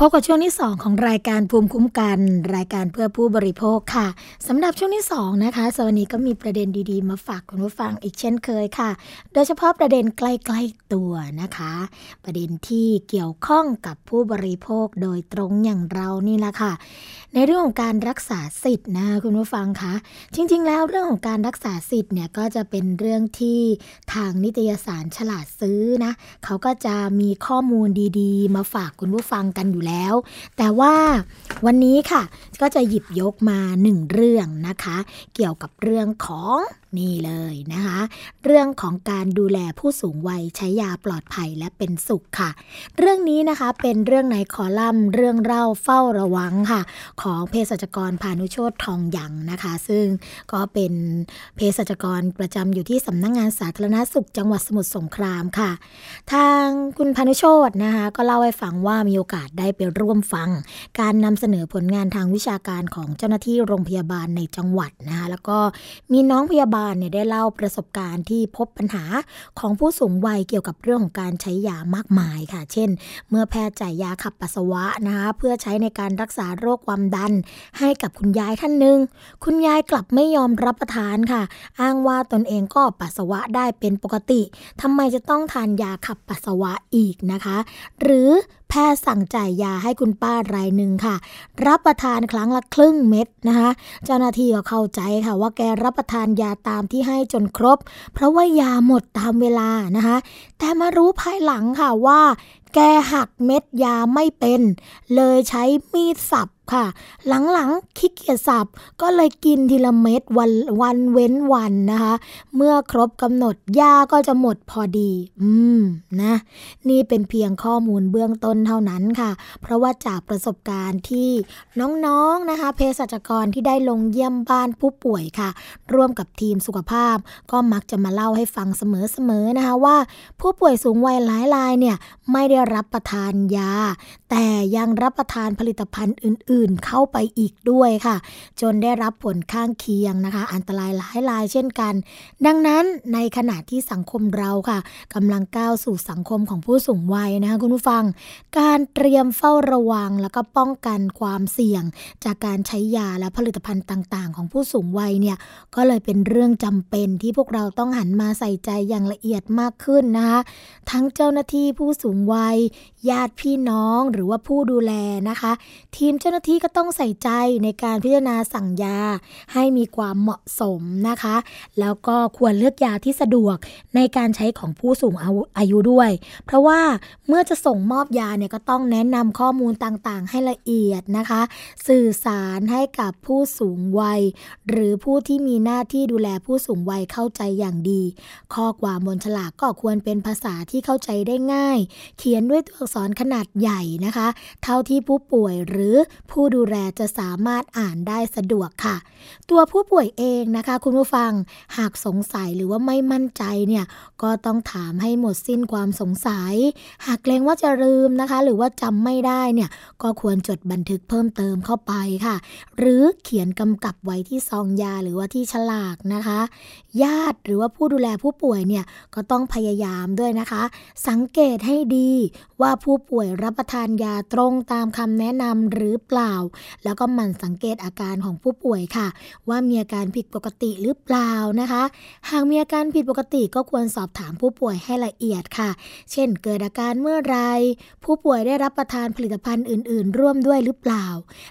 พบกับช่วงที่ 2 ของรายการภูมิคุ้มกัน รายการเพื่อผู้บริโภคค่ะสำหรับช่วงที่ 2 นะคะสวัสดีก็มีประเด็นดีๆ มาฝากคุณผู้ฟังอีกเช่นเคยค่ะ โดยเฉพาะประเด็นใกล้ๆตัวนะคะ ประเด็นที่เกี่ยวข้องกับผู้บริโภคโดยตรงอย่างเรานี่แหละค่ะ ในเรื่องของการรักษาสิทธิ์นะคุณผู้ฟังคะจริง ๆ แล้วเรื่องของการรักษาสิทธิ์เนี่ยก็จะเป็นเรื่องที่ทางนิตยสารฉลาดซื้อนะเขาก็จะมีข้อมูลดีๆ มาฝากคุณผู้ฟังกันอยู่แล้ว แต่ว่าวันนี้ค่ะก็จะหยิบยกมาหนึ่งเรื่องนะคะ เกี่ยวกับเรื่องของนี่เลยนะคะ เรื่องของการดูแลผู้สูงวัยใช้ยาปลอดภัยและเป็นสุขค่ะ เรื่องนี้นะคะเป็นเรื่องในคอลัมน์ เรื่องเล่าเฝ้าระวังค่ะ ของเภสัชกรพานุโชตทองยังนะคะ ซึ่งก็เป็นเภสัชกรประจำอยู่ที่สำนักงงานสาธารณสุขจังหวัดสมุทรสงครามค่ะ ทางคุณพานุโชตนะคะ ก็เล่าให้ฟังว่ามีโอกาสได้ไปร่วมฟัง การนำเสนอผลงานทางวิชาการของเจ้าหน้าที่โรงพยาบาลในจังหวัดนะคะแล้วก็มีน้องพยาบาลเนี่ยได้เล่าประสบการณ์ที่พบปัญหาของผู้สูงวัยเกี่ยวกับเรื่องของการใช้ยามากมายค่ะ เช่น เมื่อแพทย์จ่ายยาขับปัสสาวะนะคะเพื่อใช้ในการรักษาโรคความดัน ให้กับคุณยายท่านหนึ่งคุณยายกลับไม่ยอมรับประทานค่ะ อ้างว่าตนเองก็ปัสสาวะได้เป็นปกติทำไมจะต้องทานยาขับปัสสาวะอีกนะคะ หรือแพทย์สั่งจ่ายยาให้คุณป้ารายหนึ่งค่ะ รับประทานครั้งละครึ่งเม็ดนะคะ เจ้าหน้าที่ก็เข้าใจค่ะว่าแกรับประทานยาตามที่ให้จนครบ เพราะว่ายาหมดตามเวลานะคะแต่มารู้ภายหลังค่ะว่า แกหักเม็ดยาไม่เป็น เลยใช้มีดสับค่ะ หลังๆขี้เกียจสับก็เลยกินทีละเม็ดวันวันเว้นวันนะคะ เมื่อครบกำหนดยาก็จะหมดพอดี อืมนะ นี่เป็นเพียงข้อมูลเบื้องต้นเท่านั้นค่ะ เพราะว่าจากประสบการณ์ที่น้องๆนะคะเภสัชกรที่ได้ลงเยี่ยมบ้านผู้ป่วยค่ะ ร่วมกับทีมสุขภาพ ก็มักจะมาเล่าให้ฟังเสมอๆนะคะว่าผู้ป่วยสูงวัยหลายรายเนี่ยไม่ได้รับประทานยา แต่ยังรับประทานผลิตภัณฑ์อื่นๆ เข้าไปอีกด้วยค่ะ จนได้รับผลข้างเคียงนะคะ อันตรายหลายรายเช่นกัน ดังนั้นในขณะที่สังคมเราค่ะกำลังก้าวสู่สังคมของผู้สูงวัยนะคะคุณผู้ฟัง การเตรียมเฝ้าระวังแล้วก็ป้องกันความเสี่ยง จากการใช้ยาและผลิตภัณฑ์ต่างๆ ของผู้สูงวัยเนี่ยก็เลยเป็นเรื่องจำเป็นที่พวกเราต้องหันมาใส่ใจอย่างละเอียดมากขึ้นนะคะทั้งเจ้าหน้าที่ผู้สูงวัย ญาติพี่น้องหรือว่าผู้ดูแลนะคะ ทีมเจ้าหน้าที่ก็ต้องใส่ใจในการพิจารณาสั่งยา ให้มีความเหมาะสมนะคะ แล้วก็ควรเลือกยาที่สะดวกในการใช้ของผู้สูงอายุด้วย เพราะว่าเมื่อจะส่งมอบยาเนี่ยก็ต้องแนะนำข้อมูลต่างๆ ให้ละเอียดนะคะ สื่อสารให้กับผู้สูงวัย หรือผู้ที่มีหน้าที่ดูแลผู้สูงวัยเข้าใจอย่างดี ข้อความบนฉลากก็ควรเป็นภาษาที่เข้าใจได้ง่าย เขียนด้วยตัวอักษรขนาดใหญ่นะคะ เท่าที่ผู้ป่วยหรือผู้ดูแลจะสามารถอ่านได้สะดวกค่ะ ตัวผู้ป่วยเองนะคะ คุณผู้ฟังหากสงสัยหรือว่าไม่มั่นใจเนี่ยก็ต้องถามให้หมดสิ้นความสงสัย หากเกรงว่าจะลืมนะคะ หรือว่าจำไม่ได้เนี่ยก็ควรจดบันทึกเพิ่มเติมเข้าไปค่ะ หรือเขียนกำกับไว้ที่ซองยาหรือว่าที่ฉลากนะคะ ญาติหรือว่าผู้ดูแลผู้ป่วยเนี่ยก็ต้องพยายามด้วยนะคะ สังเกตให้ดีว่าผู้ป่วยรับประทานยาตรงตามคำแนะนำหรือเปล่า แล้วก็หมั่นสังเกตอาการของผู้ป่วยค่ะ ว่ามีอาการผิดปกติหรือเปล่านะคะ หากมีอาการผิดปกติก็ควรสอบถามผู้ป่วยให้ละเอียดค่ะ เช่น เกิดอาการเมื่อไรผู้ป่วยได้รับประทานผลิตภัณฑ์อื่น ๆ ร่วมด้วยหรือเปล่า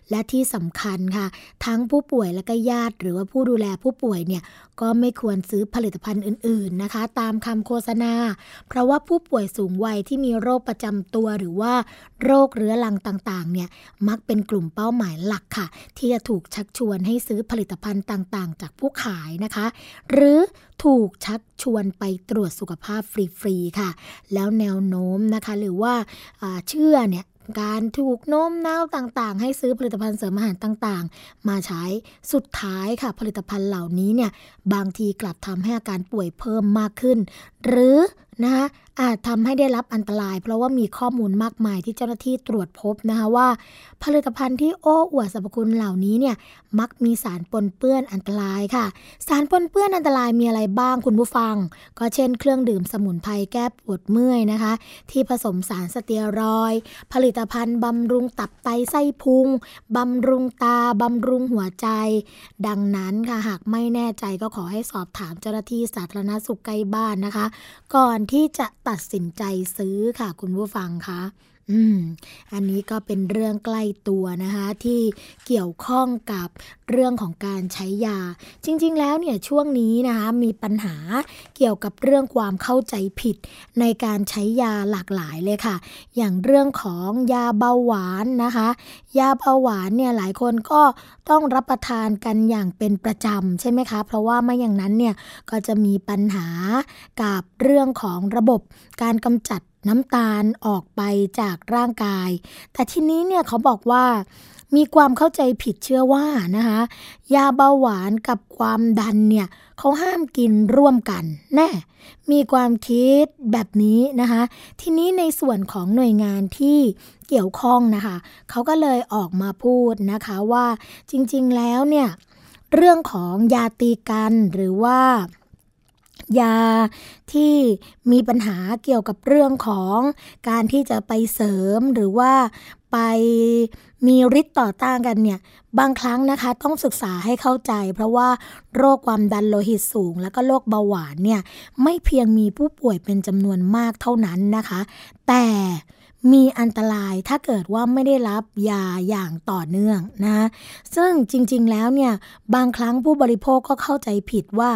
และที่สำคัญค่ะ ทั้งผู้ป่วยและก็ญาติ หรือว่าผู้ดูแลผู้ป่วยเนี่ยก็ไม่ควรซื้อผลิตภัณฑ์อื่น ๆ นะคะ ตามคำโฆษณา เพราะว่าผู้ป่วยสูงวัยที่มีโรคประจำตัวหรือว่าโรคเรื้อรังต่างๆเนี่ยมักเป็นกลุ่มเป้าหมายหลักค่ะ ที่จะถูกชักชวนให้ซื้อผลิตภัณฑ์ต่างๆ จากผู้ขายนะคะ หรือถูกชักชวนไปตรวจสุขภาพฟรีๆค่ะ แล้วแนวโน้มนะคะหรือว่าเชื่อเนี่ยการถูกโน้มน้าวต่างๆ ให้ซื้อผลิตภัณฑ์เสริมอาหารต่างๆ มาใช้สุดท้ายค่ะ ผลิตภัณฑ์เหล่านี้เนี่ยบางทีกลับทำให้อาการป่วยเพิ่มมากขึ้น หรือ นะคะอาจทำให้ได้รับอันตราย เพราะว่ามีข้อมูลมากมายที่เจ้าหน้าที่ตรวจพบนะคะว่า ผลิตภัณฑ์ที่โอ้อวดสรรพคุณเหล่านี้เนี่ยมักมีสารปนเปื้อนอันตรายค่ะ สารปนเปื้อนอันตรายมีอะไรบ้างคุณผู้ฟัง ก็เช่นเครื่องดื่มสมุนไพรแก้ปวดเมื่อยนะคะ ที่ผสมสารสเตียรอย ผลิตภัณฑ์บำรุงตับไตไส้พุงบำรุงตาบำรุงหัวใจ ดังนั้นค่ะหากไม่แน่ใจก็ขอให้สอบถามเจ้าหน้าที่สาธารณสุขใกล้บ้านนะคะ ก่อนที่จะตัดสินใจซื้อค่ะ คุณผู้ฟังคะ อืม อันนี้ก็เป็นเรื่องใกล้ตัวนะคะ ที่เกี่ยวข้องกับเรื่องของการใช้ยา จริง ๆ แล้วเนี่ยช่วงนี้นะคะมีปัญหาเกี่ยวกับเรื่องความเข้าใจผิด ในการใช้ยาหลากหลายเลยค่ะ อย่างเรื่องของยาเบาหวานนะคะ ยาเบาหวานเนี่ยหลายคนก็ต้องรับประทานกันอย่างเป็นประจำใช่ไหมคะ เพราะว่าไม่อย่างนั้นเนี่ยก็จะมีปัญหากับเรื่องของระบบการกำจัด น้ำตาลออกไปจากร่างกาย แต่ทีนี้เนี่ยเขาบอกว่ามีความเข้าใจผิดเชื่อว่านะคะยาเบาหวานกับความดันเนี่ยเขาห้ามกินร่วมกัน แน่ มีความคิดแบบนี้นะคะทีนี้ในส่วนของหน่วยงานที่เกี่ยวข้องนะคะเขาก็เลยออกมาพูดนะคะว่าจริงๆแล้วเนี่ยเรื่องของยาตีกันหรือว่า ยาที่มีปัญหาเกี่ยวกับเรื่องของการที่จะไปเสริมหรือว่าไปมีฤทธิ์ต่อต้านกันเนี่ยบางครั้งนะคะต้องศึกษาให้เข้าใจ เพราะว่าโรคความดันโลหิตสูง แล้วก็โรคเบาหวานเนี่ยไม่เพียงมีผู้ป่วยเป็นจำนวนมากเท่านั้นนะคะ แต่ มีอันตรายถ้าเกิดว่าไม่ได้รับยาอย่างต่อเนื่องนะซึ่งจริงๆแล้วเนี่ยบางครั้งผู้บริโภคก็เข้าใจผิดว่า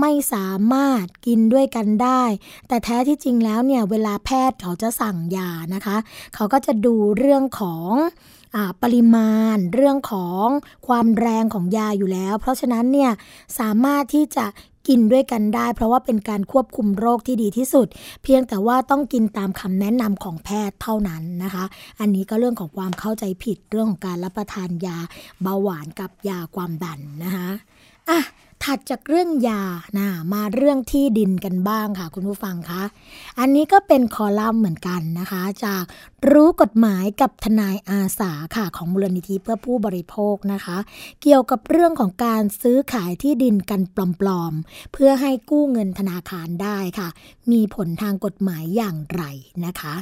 ไม่สามารถกินด้วยกันได้ แต่แท้ที่จริงแล้วเนี่ยเวลาแพทย์เขาจะสั่งยานะคะ เขาก็จะดูเรื่องของปริมาณเรื่องของความแรงของยาอยู่แล้ว เพราะฉะนั้นเนี่ยสามารถที่จะ กินด้วยกันได้ เพราะว่าเป็นการควบคุมโรคที่ดีที่สุด เพียงแต่ว่าต้องกินตามคำแนะนำของแพทย์เท่านั้นนะคะ อันนี้ก็เรื่องของความเข้าใจผิดเรื่องของการรับประทานยาเบาหวานกับยาความดันนะคะ อะถัดจากเรื่องยานะมาเรื่องที่ดินกันบ้างค่ะ คุณผู้ฟังคะ อันนี้ก็เป็นคอลัมน์เหมือนกันนะคะ จากรู้กฎหมายกับทนายอาสาค่ะของมูลนิธิเพื่อผู้บริโภคนะคะ เกี่ยวกับเรื่องของการซื้อขายที่ดินกันปลอมๆ เพื่อให้กู้เงินธนาคารได้ค่ะ มีผลทางกฎหมายอย่างไรนะคะ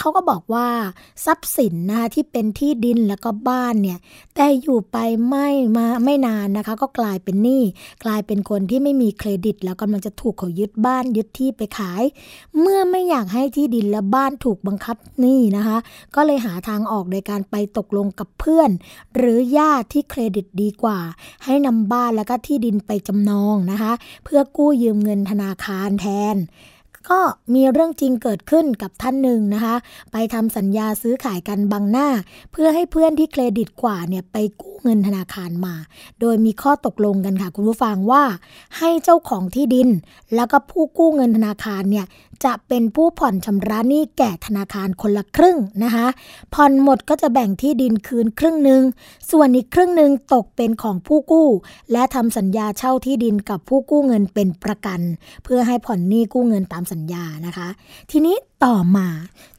เขาก็บอกว่าทรัพย์สินนะคะที่เป็นที่ดินแล้วก็บ้านเนี่ยแต่อยู่ไปไม่มาไม่นานนะคะ ก็กลายเป็นหนี้กลายเป็นคนที่ไม่มีเครดิต แล้วกำลังจะถูกเขายึดบ้านยึดที่ไปขาย เมื่อไม่อยากให้ที่ดินและบ้านถูกบังคับหนี้นะคะ ก็เลยหาทางออกโดยการไปตกลงกับเพื่อน หรือญาติที่เครดิตดีกว่า ให้นำบ้านแล้วก็ที่ดินไปจำนองนะคะ เพื่อกู้ยืมเงินธนาคารแทน ก็มีเรื่องจริงเกิดขึ้นกับท่านหนึ่งนะคะ ไปทำสัญญาซื้อขายกันบังหน้า เพื่อให้เพื่อนที่เครดิตกว่าเนี่ยไปกู้เงินธนาคารมา โดยมีข้อตกลงกันค่ะคุณผู้ฟังว่า ให้เจ้าของที่ดิน แล้วก็ผู้กู้เงินธนาคารเนี่ย จะเป็นผู้ผ่อนชำระหนี้แก่ธนาคารคนละครึ่งนะคะผ่อนหมดก็จะแบ่งที่ดินคืนครึ่งหนึ่งส่วนอีกครึ่งหนึ่งตกเป็นของผู้กู้ และทำสัญญาเช่าที่ดินกับผู้กู้เงินเป็นประกัน เพื่อให้ผ่อนหนี้กู้เงินตามสัญญานะคะ ทีนี้ต่อมา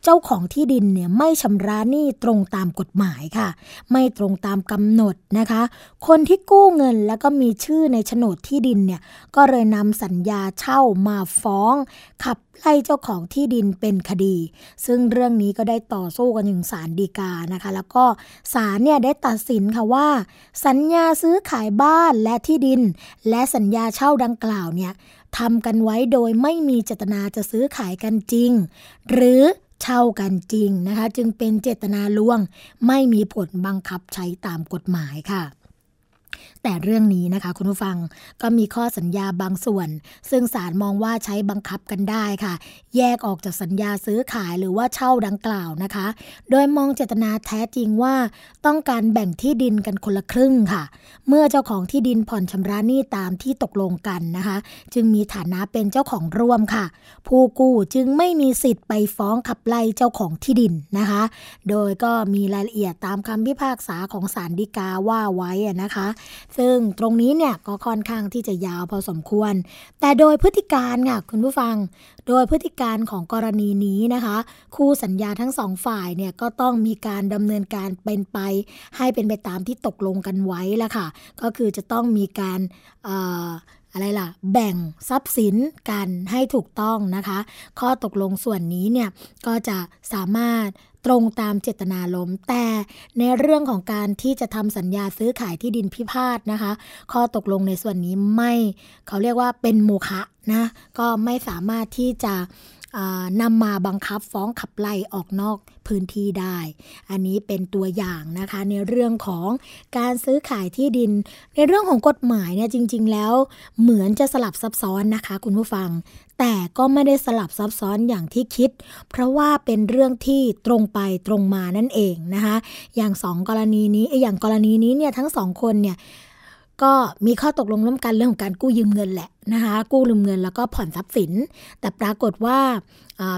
เจ้าของที่ดินเนี่ยไม่ชำระหนี้ตรงตามกฎหมายค่ะ ไม่ตรงตามกำหนดนะคะ คนที่กู้เงินแล้วก็มีชื่อในโฉนดที่ดินเนี่ยก็เลยนำสัญญาเช่ามาฟ้อง ขับไล่เจ้าของที่ดินเป็นคดี ซึ่งเรื่องนี้ก็ได้ต่อสู้กันถึงศาลฎีกานะคะ แล้วก็ศาลเนี่ยได้ตัดสินค่ะว่า สัญญาซื้อขายบ้านและที่ดิน และสัญญาเช่าดังกล่าวเนี่ยทำกันไว้โดยไม่มีเจตนาจะซื้อขายกันจริง หรือ เช่ากันจริงนะคะ จึงเป็นเจตนาลวง ไม่มีผลบังคับใช้ตามกฎหมายค่ะ แต่เรื่องนี้นะคะคุณผู้ฟังก็มีข้อสัญญาบางส่วน ซึ่งศาลมองว่าใช้บังคับกันได้ค่ะ แยกออกจากสัญญาซื้อขายหรือว่าเช่าดังกล่าวนะคะ โดยมองเจตนาแท้จริงว่า ต้องการแบ่งที่ดินกันคนละครึ่งค่ะ เมื่อเจ้าของที่ดินผ่อนชำระหนี้ตามที่ตกลงกันนะคะ จึงมีฐานะเป็นเจ้าของร่วมค่ะ ผู้กู้จึงไม่มีสิทธิ์ไปฟ้องขับไล่เจ้าของที่ดินนะคะ โดยก็มีรายละเอียดตามคำพิพากษาของศาลฎีกาว่าไว้นะคะซึ่งตรงนี้เนี่ยก็ค่อนข้างที่จะยาวพอสมควร แต่โดยพฤติการค่ะคุณผู้ฟัง โดยพฤติการของกรณีนี้นะคะ คู่สัญญาทั้งสองฝ่ายเนี่ยก็ต้องมีการดำเนินการเป็นไป ให้เป็นไปตามที่ตกลงกันไว้แล้วค่ะ ก็คือจะต้องมีการอะไรล่ะ แบ่งทรัพย์สินกันให้ถูกต้องนะคะ ข้อตกลงส่วนนี้เนี่ยก็จะสามารถ ตรงตามเจตนาลมแต่ในเรื่องของการที่จะทำสัญญาซื้อขายที่ดินพิพาทนะคะ ข้อตกลงในส่วนนี้ไม่ เขาเรียกว่าเป็นโมฆะนะก็ไม่สามารถที่จะ นำมาบังคับฟ้องขับไล่ออกนอกพื้นที่ได้ อันนี้เป็นตัวอย่างนะคะในเรื่องของการซื้อขายที่ดิน ในเรื่องของกฎหมายเนี่ยจริง ๆ แล้วเหมือนจะสลับซับซ้อนนะคะ คุณผู้ฟัง แต่ก็ไม่ได้สลับซับซ้อนอย่างที่คิด เพราะว่าเป็นเรื่องที่ตรงไปตรงมานั่นเองนะคะอย่างสองกรณีนี้อย่างกรณีนี้เนี่ยทั้งสองคนเนี่ยก็มีข้อตกลงร่วมกันเรื่องของการกู้ยืมเงินแหละ นะคะกู้ลืมเงินแล้วก็ผ่อนทรัพย์สิน แต่ปรากฏว่า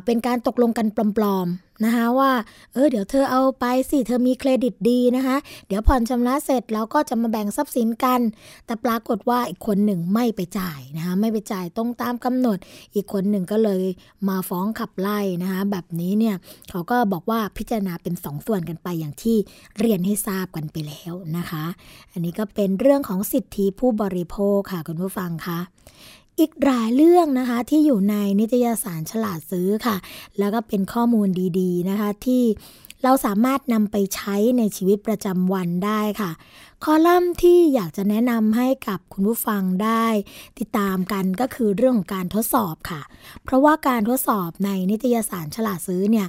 เป็นการตกลงกันปลอมๆนะคะว่าเออเดี๋ยวเธอเอาไปสิเธอมีเครดิตดีนะคะเดี๋ยวผ่อนชำระเสร็จแล้วก็จะมาแบ่งทรัพย์สินกัน แต่ปรากฏว่าอีกคนหนึ่งไม่ไปจ่ายนะคะไม่ไปจ่ายตรงตามกำหนด อีกคนหนึ่งก็เลยมาฟ้องขับไล่นะคะแบบนี้เนี่ยเขาก็บอกว่าพิจารณาเป็นสองส่วนกันไปอย่างที่เรียนให้ทราบกันไปแล้วนะคะ อันนี้ก็เป็นเรื่องของสิทธิผู้บริโภคค่ะคุณผู้ฟังคะ อีกหลายเรื่องนะคะที่อยู่ในนิตยสารฉลาดซื้อค่ะ แล้วก็เป็นข้อมูลดี ๆ นะคะที่เราสามารถนำไปใช้ในชีวิตประจำวันได้ค่ะ คอลัมน์ที่อยากจะแนะนำให้กับคุณผู้ฟังได้ ติดตามกันก็คือเรื่องของการทดสอบค่ะ เพราะว่าการทดสอบในนิตยสารฉลาดซื้อเนี่ย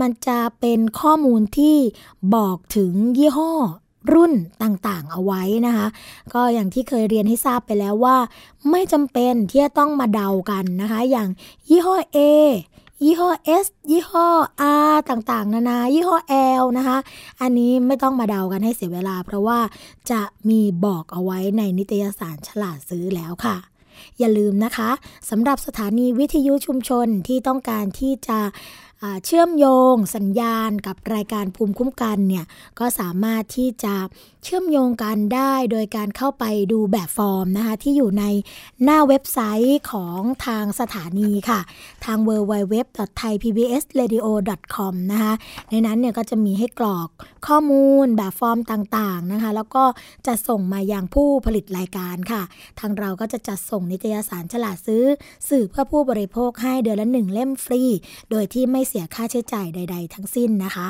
มันจะเป็นข้อมูลที่บอกถึงยี่ห้อ รุ่นต่างๆ เอาไว้นะคะ ก็อย่างที่เคยเรียนให้ทราบไปแล้วว่า ไม่จำเป็นที่จะต้องมาเดากันนะคะ อย่างยี่ห้อ A ยี่ห้อ S ยี่ห้อ R ต่างๆ นานา ยี่ห้อ L นะคะ อันนี้ไม่ต้องมาเดากันให้เสียเวลา เพราะว่าจะมีบอกเอาไว้ในนิตยสารฉลาดซื้อแล้วค่ะ อย่าลืมนะคะสำหรับสถานีวิทยุชุมชนที่ต้องการที่จะ เชื่อมโยงสัญญาณกับรายการภูมิคุ้มกันเนี่ยก็สามารถที่จะเชื่อมโยงกันได้โดยการเข้าไปดูแบบฟอร์มนะคะที่อยู่ในหน้าเว็บไซต์ของทางสถานีค่ะ ทาง www.thaipbsradio.com นะคะในนั้นเนี่ยก็จะมีให้กรอกข้อมูลแบบฟอร์มต่างๆนะคะแล้วก็จะส่งมายังผู้ผลิตรายการค่ะ ทางเราก็จะจัดส่งนิตยสารฉลาดซื้อ สื่อเพื่อผู้บริโภคให้เดือนละหนึ่งเล่มฟรี โดยที่ไม่เสียค่าใช้จ่ายใด ๆ ทั้งสิ้นนะคะ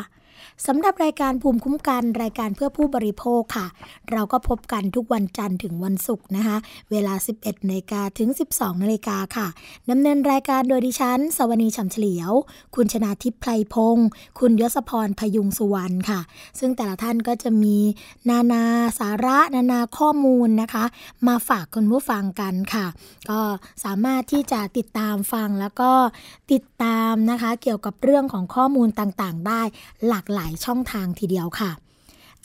สำหรับรายการภูมิคุ้มกันรายการเพื่อผู้บริโภคค่ะ เราก็พบกันทุกวันจันทร์ถึงวันศุกร์นะคะ เวลา 11นาฬิกาถึง 12นาฬิกาค่ะดำเนินรายการโดยดิฉัน สวนีฉ่ำเฉลียว คุณชนาทิพย์ไพรพงศ์คุณยศพรพยุงสุวรรณค่ะ ซึ่งแต่ละท่านก็จะมีนานาสาระนานาข้อมูลนะคะ มาฝากคุณผู้ฟังกันค่ะ ก็สามารถที่จะติดตามฟังแล้วก็ติดตามนะคะ เกี่ยวกับเรื่องของข้อมูลต่างๆ ได้หลากหลายช่องทางทีเดียวค่ะ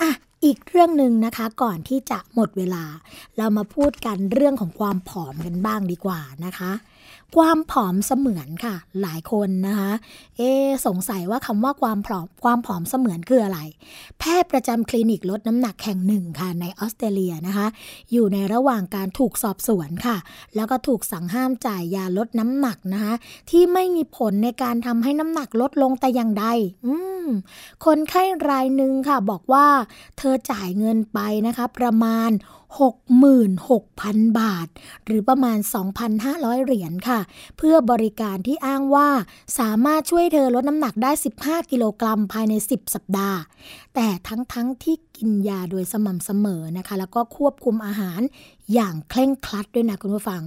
อะอีกเรื่องหนึ่งนะคะก่อนที่จะหมดเวลา เรามาพูดกันเรื่องของความผอมกันบ้างดีกว่านะคะ ความผอมเสมือนค่ะ หลายคนนะคะเอสงสัยว่าคำว่าความผอมความผอมเสมือนคืออะไร แพทย์ประจำคลินิกลดน้ำหนักแห่งหนึ่งค่ะในออสเตรเลียนะคะ อยู่ในระหว่างการถูกสอบสวนค่ะ แล้วก็ถูกสั่งห้ามจ่ายยาลดน้ำหนักนะคะที่ไม่มีผลในการทำให้น้ำหนักลดลงแต่อย่างใดอืมคนไข้รายหนึ่งค่ะบอกว่า เธอจ่ายเงินไปนะคะ ประมาณ 66,000 บาท หรือประมาณ 2,500 เหรียญค่ะ เพื่อบริการที่อ้างว่าสามารถช่วยเธอลดน้ำหนักได้ 15 กิโลกรัมภายใน 10 สัปดาห์ แต่ทั้งๆทที่กินยาโดยสม่ำเสมอนะคะ แล้วก็ควบคุมอาหารอย่างเคร่งครัดด้วยนะคุณผู้ฟัง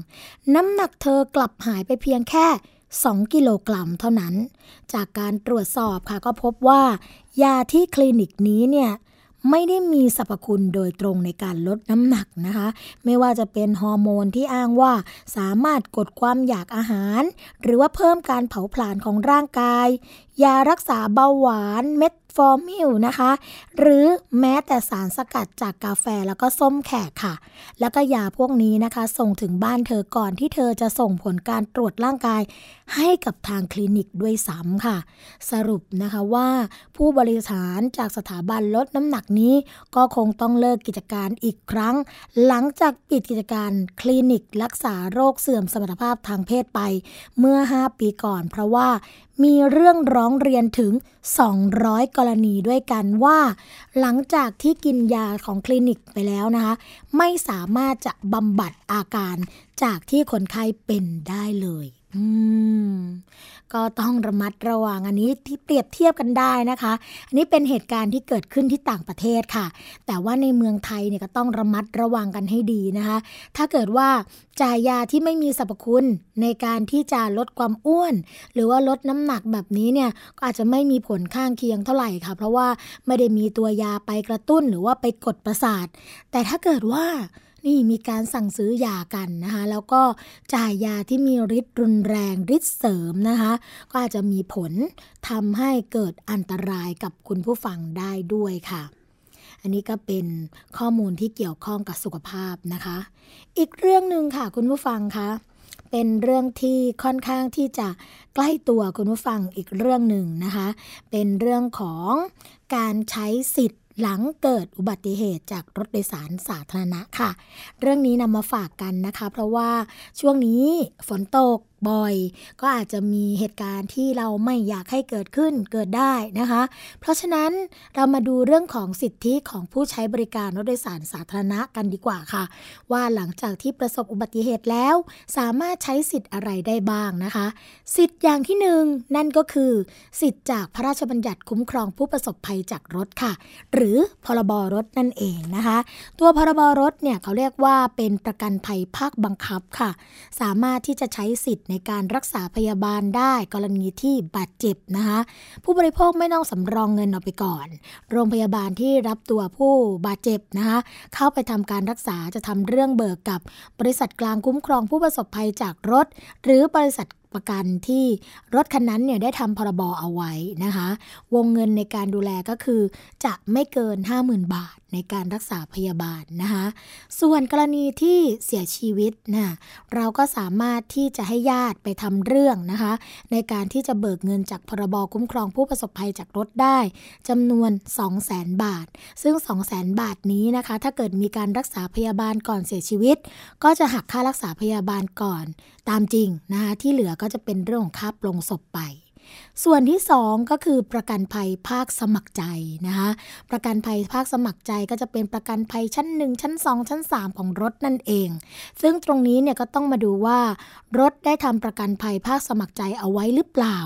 น้ำหนักเธอกลับหายไปเพียงแค่ 2 กิโลกรัมเท่านั้น จากการตรวจสอบค่ะก็พบว่ายาที่คลินิกนี้เนี่ย ไม่ได้มีสรรพคุณโดยตรงในการลดน้ำหนักนะคะ ไม่ว่าจะเป็นฮอร์โมนที่อ้างว่าสามารถกดความอยากอาหาร หรือว่าเพิ่มการเผาผลาญของร่างกาย ยารักษาเบาหวาน เม็ด ฟอร์มิลนะคะ หรือแม้แต่สารสกัดจากกาแฟแล้วก็ส้มแขกค่ะ แล้วก็ยาพวกนี้นะคะ ส่งถึงบ้านเธอก่อนที่เธอจะส่งผลการตรวจร่างกาย ให้กับทางคลินิกด้วยซ้ำค่ะ สรุปนะคะว่าผู้บริหารจากสถาบันลดน้ำหนักนี้ ก็คงต้องเลิกกิจการอีกครั้ง หลังจากปิดกิจการคลินิกรักษาโรคเสื่อมสมรรถภาพทางเพศไป เมื่อ 5 ปีก่อน เพราะว่ามีเรื่องร้องเรียนถึง 200 กรณีด้วยกันว่า หลังจากที่กินยาของคลินิกไปแล้วนะคะ ไม่สามารถจะบำบัดอาการจากที่คนไข้เป็นได้เลยอืม ก็ต้องระมัดระวังอันนี้ที่เปรียบเทียบกันได้นะคะ อันนี้เป็นเหตุการณ์ที่เกิดขึ้นที่ต่างประเทศค่ะ แต่ว่าในเมืองไทยเนี่ยก็ต้องระมัดระวังกันให้ดีนะคะ ถ้าเกิดว่าจ่ายยาที่ไม่มีสรรพคุณในการที่จะลดความอ้วน หรือว่าลดน้ำหนักแบบนี้เนี่ยก็อาจจะไม่มีผลข้างเคียงเท่าไหร่ค่ะ เพราะว่าไม่ได้มีตัวยาไปกระตุ้นหรือว่าไปกดประสาท แต่ถ้าเกิดว่า นี่มีการสั่งซื้อยากันนะคะแล้วก็จ่ายยาที่มีฤทธิ์รุนแรงฤทธิ์เสริมนะคะก็อาจจะมีผลทำให้เกิดอันตรายกับคุณผู้ฟังได้ด้วยค่ะอันนี้ก็เป็นข้อมูลที่เกี่ยวข้องกับสุขภาพนะคะ อีกเรื่องหนึ่งค่ะคุณผู้ฟังคะ เป็นเรื่องที่ค่อนข้างที่จะใกล้ตัวคุณผู้ฟังอีกเรื่องหนึ่งนะคะ เป็นเรื่องของการใช้สิทธิ หลังเกิดอุบัติเหตุจากรถโดยสารสาธารณะค่ะ เรื่องนี้นำมาฝากกันนะคะ เพราะว่าช่วงนี้ฝนตก บ่อย ก็อาจจะมีเหตุการณ์ที่เราไม่อยากให้เกิดขึ้นเกิดได้นะคะ เพราะฉะนั้นเรามาดูเรื่องของสิทธิของผู้ใช้บริการรถโดยสารสาธารณะกันดีกว่าค่ะ ว่าหลังจากที่ประสบอุบัติเหตุแล้ว สามารถใช้สิทธิ์อะไรได้บ้างนะคะ สิทธิ์อย่างที่หนึ่งนั่นก็คือสิทธิ์จากพระราชบัญญัติคุ้มครองผู้ประสบภัยจากรถค่ะ หรือพรบรถนั่นเองนะคะ ตัวพรบรถเนี่ยเขาเรียกว่าเป็นประกันภัยภาคบังคับค่ะ สามารถที่จะใช้สิทธิ์ในการรักษาพยาบาลได้กรณีที่บาดเจ็บนะคะผู้บริโภคไม่ต้องสำรองเงินออกไปก่อน โรงพยาบาลที่รับตัวผู้บาดเจ็บนะคะเข้าไปทำการรักษาจะทำเรื่องเบิกกับบริษัทกลางคุ้มครองผู้ประสบภัยจากรถ หรือบริษัท ประกันที่รถคันนั้นเนี่ยได้ทำพรบเอาไว้นะคะ วงเงินในการดูแลก็คือ จะไม่เกิน 50,000 บาทในการรักษาพยาบาลนะคะ ส่วนกรณีที่เสียชีวิตนะเราก็สามารถที่จะให้ญาติไปทำเรื่องนะคะ ในการที่จะเบิกเงินจากพรบคุ้มครองผู้ประสบภัยจากรถได้จำนวน 200,000 บาท ซึ่ง 200,000 บาทนี้นะคะ ถ้าเกิดมีการรักษาพยาบาลก่อนเสียชีวิต ก็จะหักค่ารักษาพยาบาลก่อนตามจริงนะคะที่เหลือก็จะเป็นเรื่องของค่าปลงศพไป ส่วนที่ 2 ก็คือประกันภัยภาคสมัครใจนะคะประกันภัยภาคสมัครใจก็จะเป็นประกันภัยชั้น 1 ชั้น 2 ชั้น 3 ของรถนั่นเอง ซึ่งตรงนี้เนี่ยก็ต้องมาดูว่ารถได้ทำประกันภัยภาคสมัครใจเอาไว้หรือเปล่า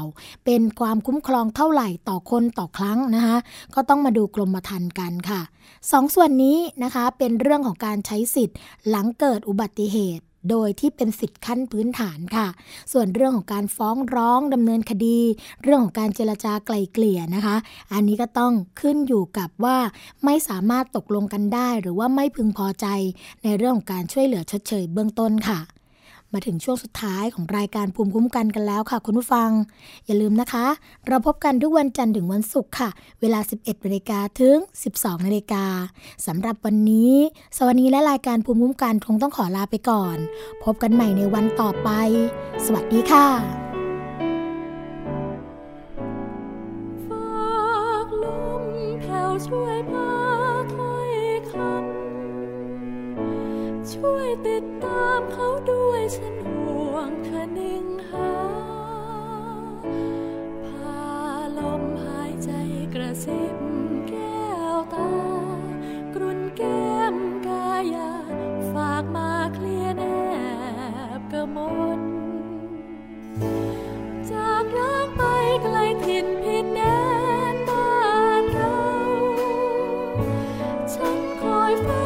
เป็นความคุ้มครองเท่าไหร่ต่อคนต่อครั้งนะคะก็ต้องมาดูกรมธรรม์กันค่ะสองส่วนนี้นะคะเป็นเรื่องของการใช้สิทธิ์หลังเกิดอุบัติเหตุ โดยที่เป็นสิทธิ์ขั้นพื้นฐานค่ะ ส่วนเรื่องของการฟ้องร้องดำเนินคดี เรื่องของการเจรจาไกล่เกลี่ยนะคะ อันนี้ก็ต้องขึ้นอยู่กับว่าไม่สามารถตกลงกันได้ หรือว่าไม่พึงพอใจในเรื่องของการช่วยเหลือชดเชยเบื้องต้นค่ะ มาถึงช่วงสุดท้ายของรายการภูมิคุ้มกันกันแล้วค่ะ คุณผู้ฟัง อย่าลืมนะคะ เราพบกันทุกวันจันทร์ถึงวันศุกร์ค่ะ เวลา 11นาฬิกาถึง 12นาฬิกาสำหรับวันนี้ สวัสดีและรายการภูมิคุ้มกันคงต้องขอลาไปก่อน พบกันใหม่ในวันต่อไป สวัสดีค่ะ ช่วยติดตามเขาด้วยฉันห่วงเธอนิ่งหา พาลมหายใจกระซิบแก้วตา กรุนแก้มกายา ฝากมาเคลียแนบกระมนจากร้างไปไกลถิ่นพินแดนบ้านเรา ฉันคอยเฝ้า